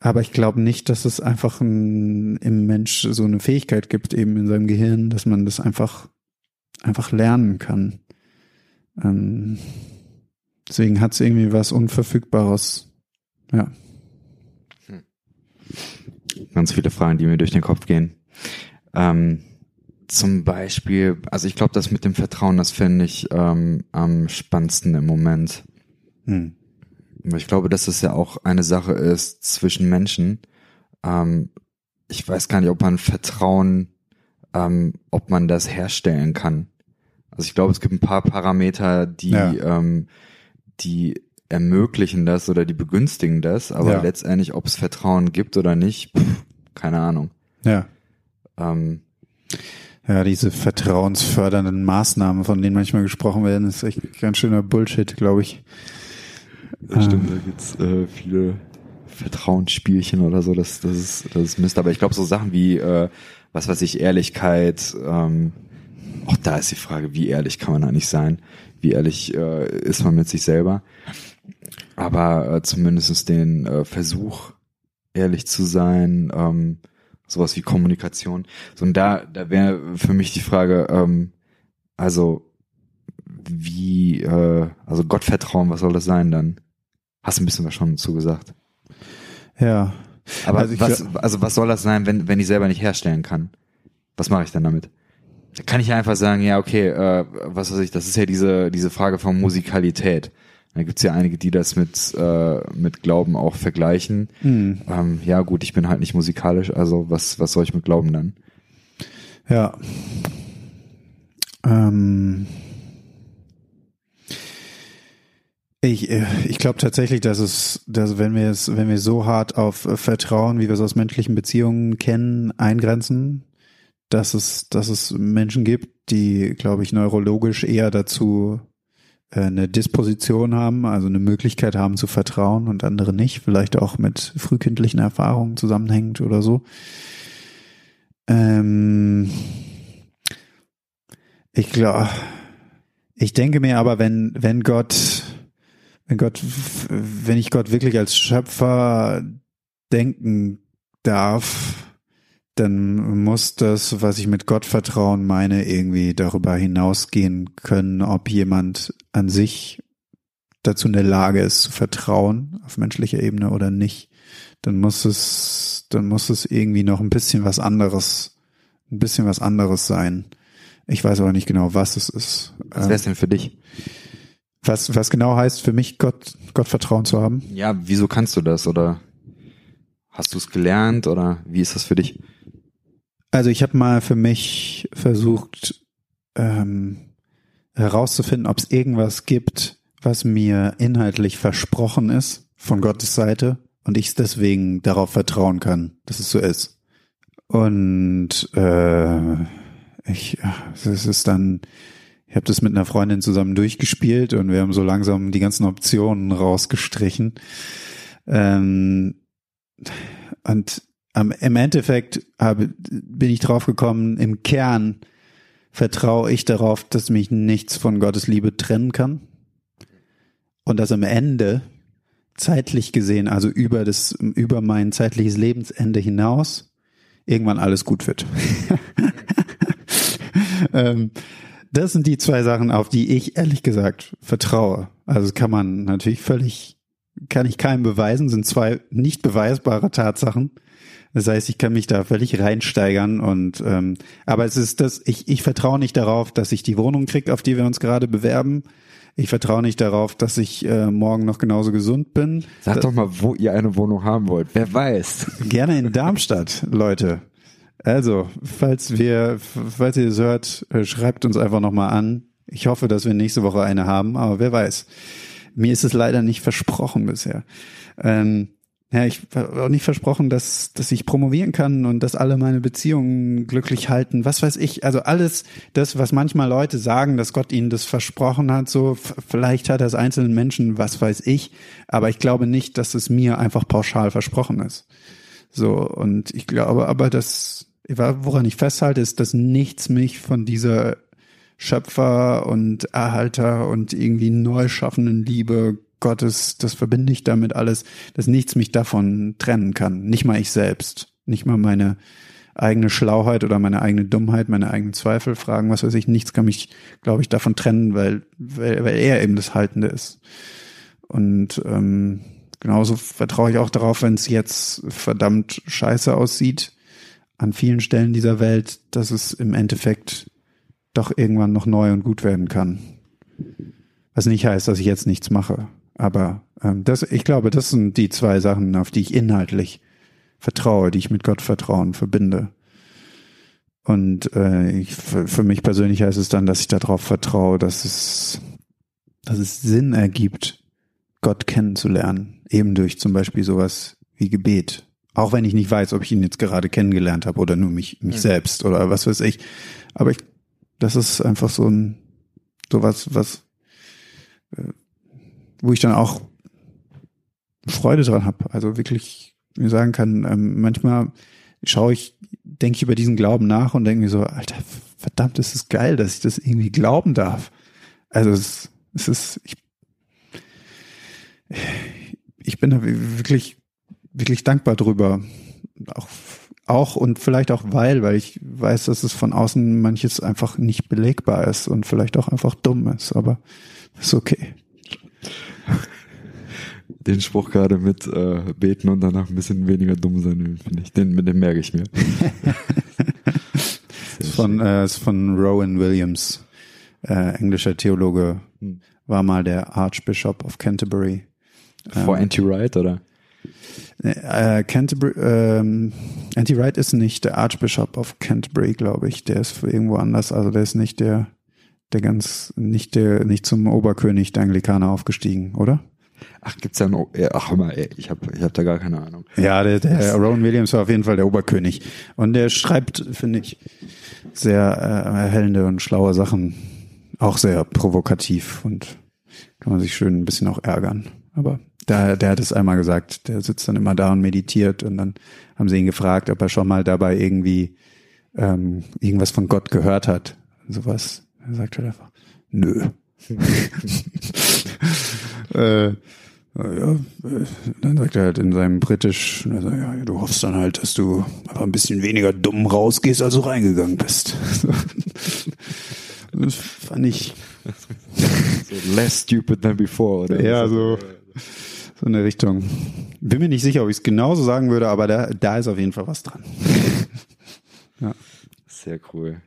Aber ich glaube nicht, dass es einfach ein, im Mensch so eine Fähigkeit gibt, eben in seinem Gehirn, dass man das einfach, einfach lernen kann. Ähm, deswegen hat es irgendwie was Unverfügbares. Ja ganz viele Fragen, die mir durch den Kopf gehen. Ähm, zum Beispiel, also ich glaube, das mit dem Vertrauen, das finde ich ähm, am spannendsten im Moment. Hm. Ich glaube, dass es ja auch eine Sache ist zwischen Menschen. Ähm, ich weiß gar nicht, ob man Vertrauen, ähm, ob man das herstellen kann. Also ich glaube, es gibt ein paar Parameter, die, ja. ähm, die ermöglichen das oder die begünstigen das, aber ja. letztendlich, ob es Vertrauen gibt oder nicht, pff, keine Ahnung. Ja. Ähm, ja, diese vertrauensfördernden Maßnahmen, von denen manchmal gesprochen werden, ist echt ganz schöner Bullshit, glaube ich. Das stimmt, ähm. da gibt's äh, viele Vertrauensspielchen oder so, das, das, ist, das ist Mist. Aber ich glaube, so Sachen wie, äh, was weiß ich, Ehrlichkeit, ähm, auch da ist die Frage, wie ehrlich kann man eigentlich sein? Wie ehrlich äh, ist man mit sich selber? aber äh, zumindest den äh, Versuch, ehrlich zu sein, ähm, sowas wie Kommunikation. So, und da, da wäre für mich die Frage, ähm, also wie, äh, also Gottvertrauen, was soll das sein dann? Hast du ein bisschen was schon zugesagt. Ja. Aber also was, also was soll das sein, wenn, wenn ich selber nicht herstellen kann? Was mache ich dann damit? Kann ich einfach sagen, ja, okay, äh, was weiß ich, das ist ja diese, diese Frage von Musikalität. Da gibt's ja einige, die das mit, äh, mit Glauben auch vergleichen. Mhm. Ähm, ja, gut, ich bin halt nicht musikalisch, also was, was soll ich mit Glauben dann? Ja. Ähm ich, äh, ich glaube tatsächlich, dass es, dass wenn wir es, wenn wir so hart auf Vertrauen, wie wir es aus menschlichen Beziehungen kennen, eingrenzen, dass es, dass es Menschen gibt, die, glaube ich, neurologisch eher dazu äh, eine Disposition haben, also eine Möglichkeit haben zu vertrauen und andere nicht, vielleicht auch mit frühkindlichen Erfahrungen zusammenhängt oder so. Ähm, ich glaube, ich denke mir aber, wenn, wenn Gott, wenn Gott, wenn ich Gott wirklich als Schöpfer denken darf, dann muss das, was ich mit Gottvertrauen meine, irgendwie darüber hinausgehen können, ob jemand an sich dazu in der Lage ist zu vertrauen auf menschlicher Ebene oder nicht. dann muss es, dann muss es irgendwie noch ein bisschen was anderes, ein bisschen was anderes sein. Ich weiß aber nicht genau, was es ist. Was wäre es denn für dich? Was, was genau heißt für mich, Gott, Gott Vertrauen zu haben? Ja, wieso kannst du das? Oder hast du es gelernt? Oder wie ist das für dich? Also ich habe mal für mich versucht ähm, herauszufinden, ob es irgendwas gibt, was mir inhaltlich versprochen ist von Gottes Seite und ich deswegen darauf vertrauen kann, dass es so ist. Und äh, ich, es ist dann, ich habe das mit einer Freundin zusammen durchgespielt und wir haben so langsam die ganzen Optionen rausgestrichen. Ähm, und am, im Endeffekt habe, bin ich drauf gekommen, im Kern vertraue ich darauf, dass mich nichts von Gottes Liebe trennen kann. Und dass am Ende, zeitlich gesehen, also über das, über mein zeitliches Lebensende hinaus, irgendwann alles gut wird. (laughs) ähm, das sind die zwei Sachen, auf die ich ehrlich gesagt vertraue. Also kann man natürlich völlig, kann ich keinem beweisen, sind zwei nicht beweisbare Tatsachen. Das heißt, ich kann mich da völlig reinsteigern und ähm, aber es ist das, ich, ich vertraue nicht darauf, dass ich die Wohnung kriege, auf die wir uns gerade bewerben. Ich vertraue nicht darauf, dass ich äh, morgen noch genauso gesund bin. Sag da, doch mal, wo ihr eine Wohnung haben wollt. Wer weiß. Gerne in Darmstadt, Leute. Also, falls wir, falls ihr es hört, äh, schreibt uns einfach nochmal an. Ich hoffe, dass wir nächste Woche eine haben, aber wer weiß. Mir ist es leider nicht versprochen bisher. Ähm, ja, ich habe auch nicht versprochen, dass, dass ich promovieren kann und dass alle meine Beziehungen glücklich halten. Was weiß ich. Also alles das, was manchmal Leute sagen, dass Gott ihnen das versprochen hat, so vielleicht hat es einzelnen Menschen, was weiß ich. Aber ich glaube nicht, dass es mir einfach pauschal versprochen ist. So, und ich glaube aber, dass, woran ich festhalte, ist, dass nichts mich von dieser Schöpfer und Erhalter und irgendwie neu schaffenden Liebe Gottes, das verbinde ich damit alles, dass nichts mich davon trennen kann. Nicht mal ich selbst. Nicht mal meine eigene Schlauheit oder meine eigene Dummheit, meine eigenen Zweifel, Fragen, was weiß ich. Nichts kann mich, glaube ich, davon trennen, weil, weil, weil er eben das Haltende ist. Und ähm, genauso vertraue ich auch darauf, wenn es jetzt verdammt scheiße aussieht, an vielen Stellen dieser Welt, dass es im Endeffekt doch irgendwann noch neu und gut werden kann. Was nicht heißt, dass ich jetzt nichts mache. Aber ähm, das, ich glaube, das sind die zwei Sachen, auf die ich inhaltlich vertraue, die ich mit Gott vertrauen verbinde. Und äh, ich, für, für mich persönlich heißt es dann, dass ich darauf vertraue, dass es, dass es Sinn ergibt, Gott kennenzulernen, eben durch zum Beispiel sowas wie Gebet. Auch wenn ich nicht weiß, ob ich ihn jetzt gerade kennengelernt habe oder nur mich, mich mhm. selbst oder was weiß ich. Aber ich, das ist einfach so ein, sowas, was, äh, wo ich dann auch Freude dran habe. Also wirklich mir sagen kann, ähm, manchmal schaue ich, denke ich über diesen Glauben nach und denke mir so, Alter, verdammt, ist es geil, dass ich das irgendwie glauben darf. Also es, es ist, ich, ich bin da wirklich, wirklich dankbar drüber. Auch, auch und vielleicht auch weil, weil ich weiß, dass es von außen manches einfach nicht belegbar ist und vielleicht auch einfach dumm ist, aber ist okay den Spruch gerade mit äh, beten und danach ein bisschen weniger dumm sein, finde ich. Den, dem merke ich mir. (laughs) ist von, äh, ist von Rowan Williams, äh, englischer Theologe, hm. war mal der Archbishop of Canterbury. Vor ähm, Anti-Wright, oder? Äh, Canterbury, ähm, Anti-Wright ist nicht der Archbishop of Canterbury, glaube ich. Der ist irgendwo anders. Also der ist nicht der, der ganz, nicht der, nicht zum Oberkönig der Anglikaner aufgestiegen, oder? Ach, gibt's da noch? Ach mal, ey, ich habe ich hab da gar keine Ahnung. Ja, der, der Rowan Williams war auf jeden Fall der Oberkönig. Und der schreibt, finde ich, sehr äh, erhellende und schlaue Sachen. Auch sehr provokativ und kann man sich schön ein bisschen auch ärgern. Aber der, der hat es einmal gesagt, der sitzt dann immer da und meditiert und dann haben sie ihn gefragt, ob er schon mal dabei irgendwie ähm, irgendwas von Gott gehört hat. Sowas. Er sagt halt einfach, nö. (laughs) äh, ja, dann sagt er halt in seinem Britisch, also, ja, du hoffst dann halt, dass du aber ein bisschen weniger dumm rausgehst, als du reingegangen bist. (laughs) das fand ich. So less stupid than before, oder? Ja, so, so in der Richtung. Bin mir nicht sicher, ob ich es genauso sagen würde, aber da, da ist auf jeden Fall was dran. (laughs) ja. Sehr cool.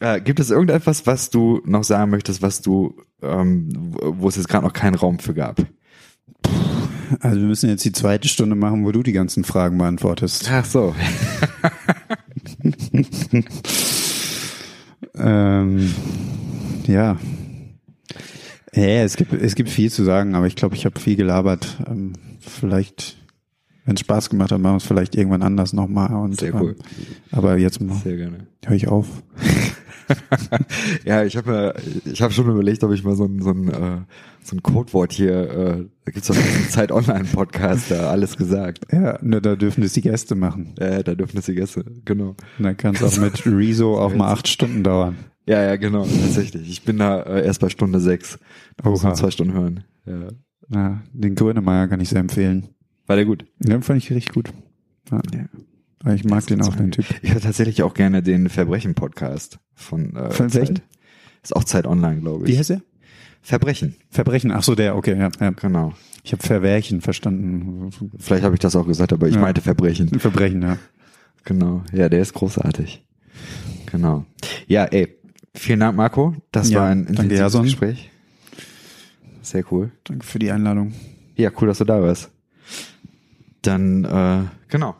Äh, gibt es irgendetwas, was du noch sagen möchtest, was du, ähm, wo es jetzt gerade noch keinen Raum für gab? Also wir müssen jetzt die zweite Stunde machen, wo du die ganzen Fragen beantwortest. Ach so. (laughs) ähm, ja. Ja, es gibt, es gibt viel zu sagen, aber ich glaube, ich habe viel gelabert. Ähm, vielleicht, wenn es Spaß gemacht hat, machen wir es vielleicht irgendwann anders nochmal. Sehr cool. Ähm, aber jetzt mal. Sehr gerne. Höre ich auf. (laughs) ja, ich habe ich hab schon überlegt, ob ich mal so ein, so ein, äh, so ein Codewort hier, äh, da gibt's doch einen (laughs) Zeit Online-Podcast, da alles gesagt. Ja, nur da dürfen es die Gäste machen. Ja, da dürfen es die Gäste, genau. Und dann kann es auch (laughs) mit Rezo auch mal acht Stunden dauern. Ja, ja, genau, tatsächlich. Ich bin da äh, erst bei Stunde sechs. Da muss man zwei Stunden hören. Ja. ja, den Grönemeyer kann ich sehr empfehlen. War der gut? Den fand ich richtig gut. Ja. ja. Ich mag den auch, den Typ. Ich höre tatsächlich auch gerne den Verbrechen-Podcast von, äh, von welchen? Ist auch Zeit online, glaube ich. Wie heißt er? Verbrechen. Verbrechen, ach so, der, okay, ja. ja. Genau. Ich habe Verwerchen verstanden. Vielleicht habe ich das auch gesagt, aber ich ja. meinte Verbrechen. Verbrechen, ja. Genau. Ja, der ist großartig. Genau. Ja, ey, vielen Dank, Marco. Das ja, war ein intensives danke, Gespräch. Sehr cool. Danke für die Einladung. Ja, cool, dass du da warst. Dann, äh, genau.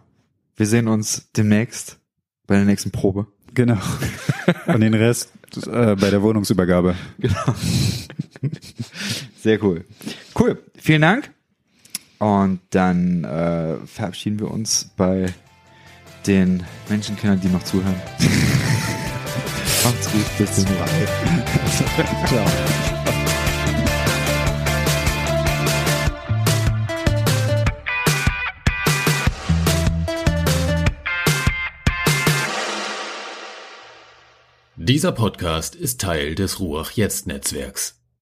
Wir sehen uns demnächst bei der nächsten Probe. Genau. (laughs) Und den Rest äh, bei der Wohnungsübergabe. Genau. Sehr cool. Cool. Vielen Dank. Und dann äh, verabschieden wir uns bei den Menschenkindern, die noch zuhören. Macht's gut. Bis zum Ciao. Dieser Podcast ist Teil des Ruach Jetzt Netzwerks.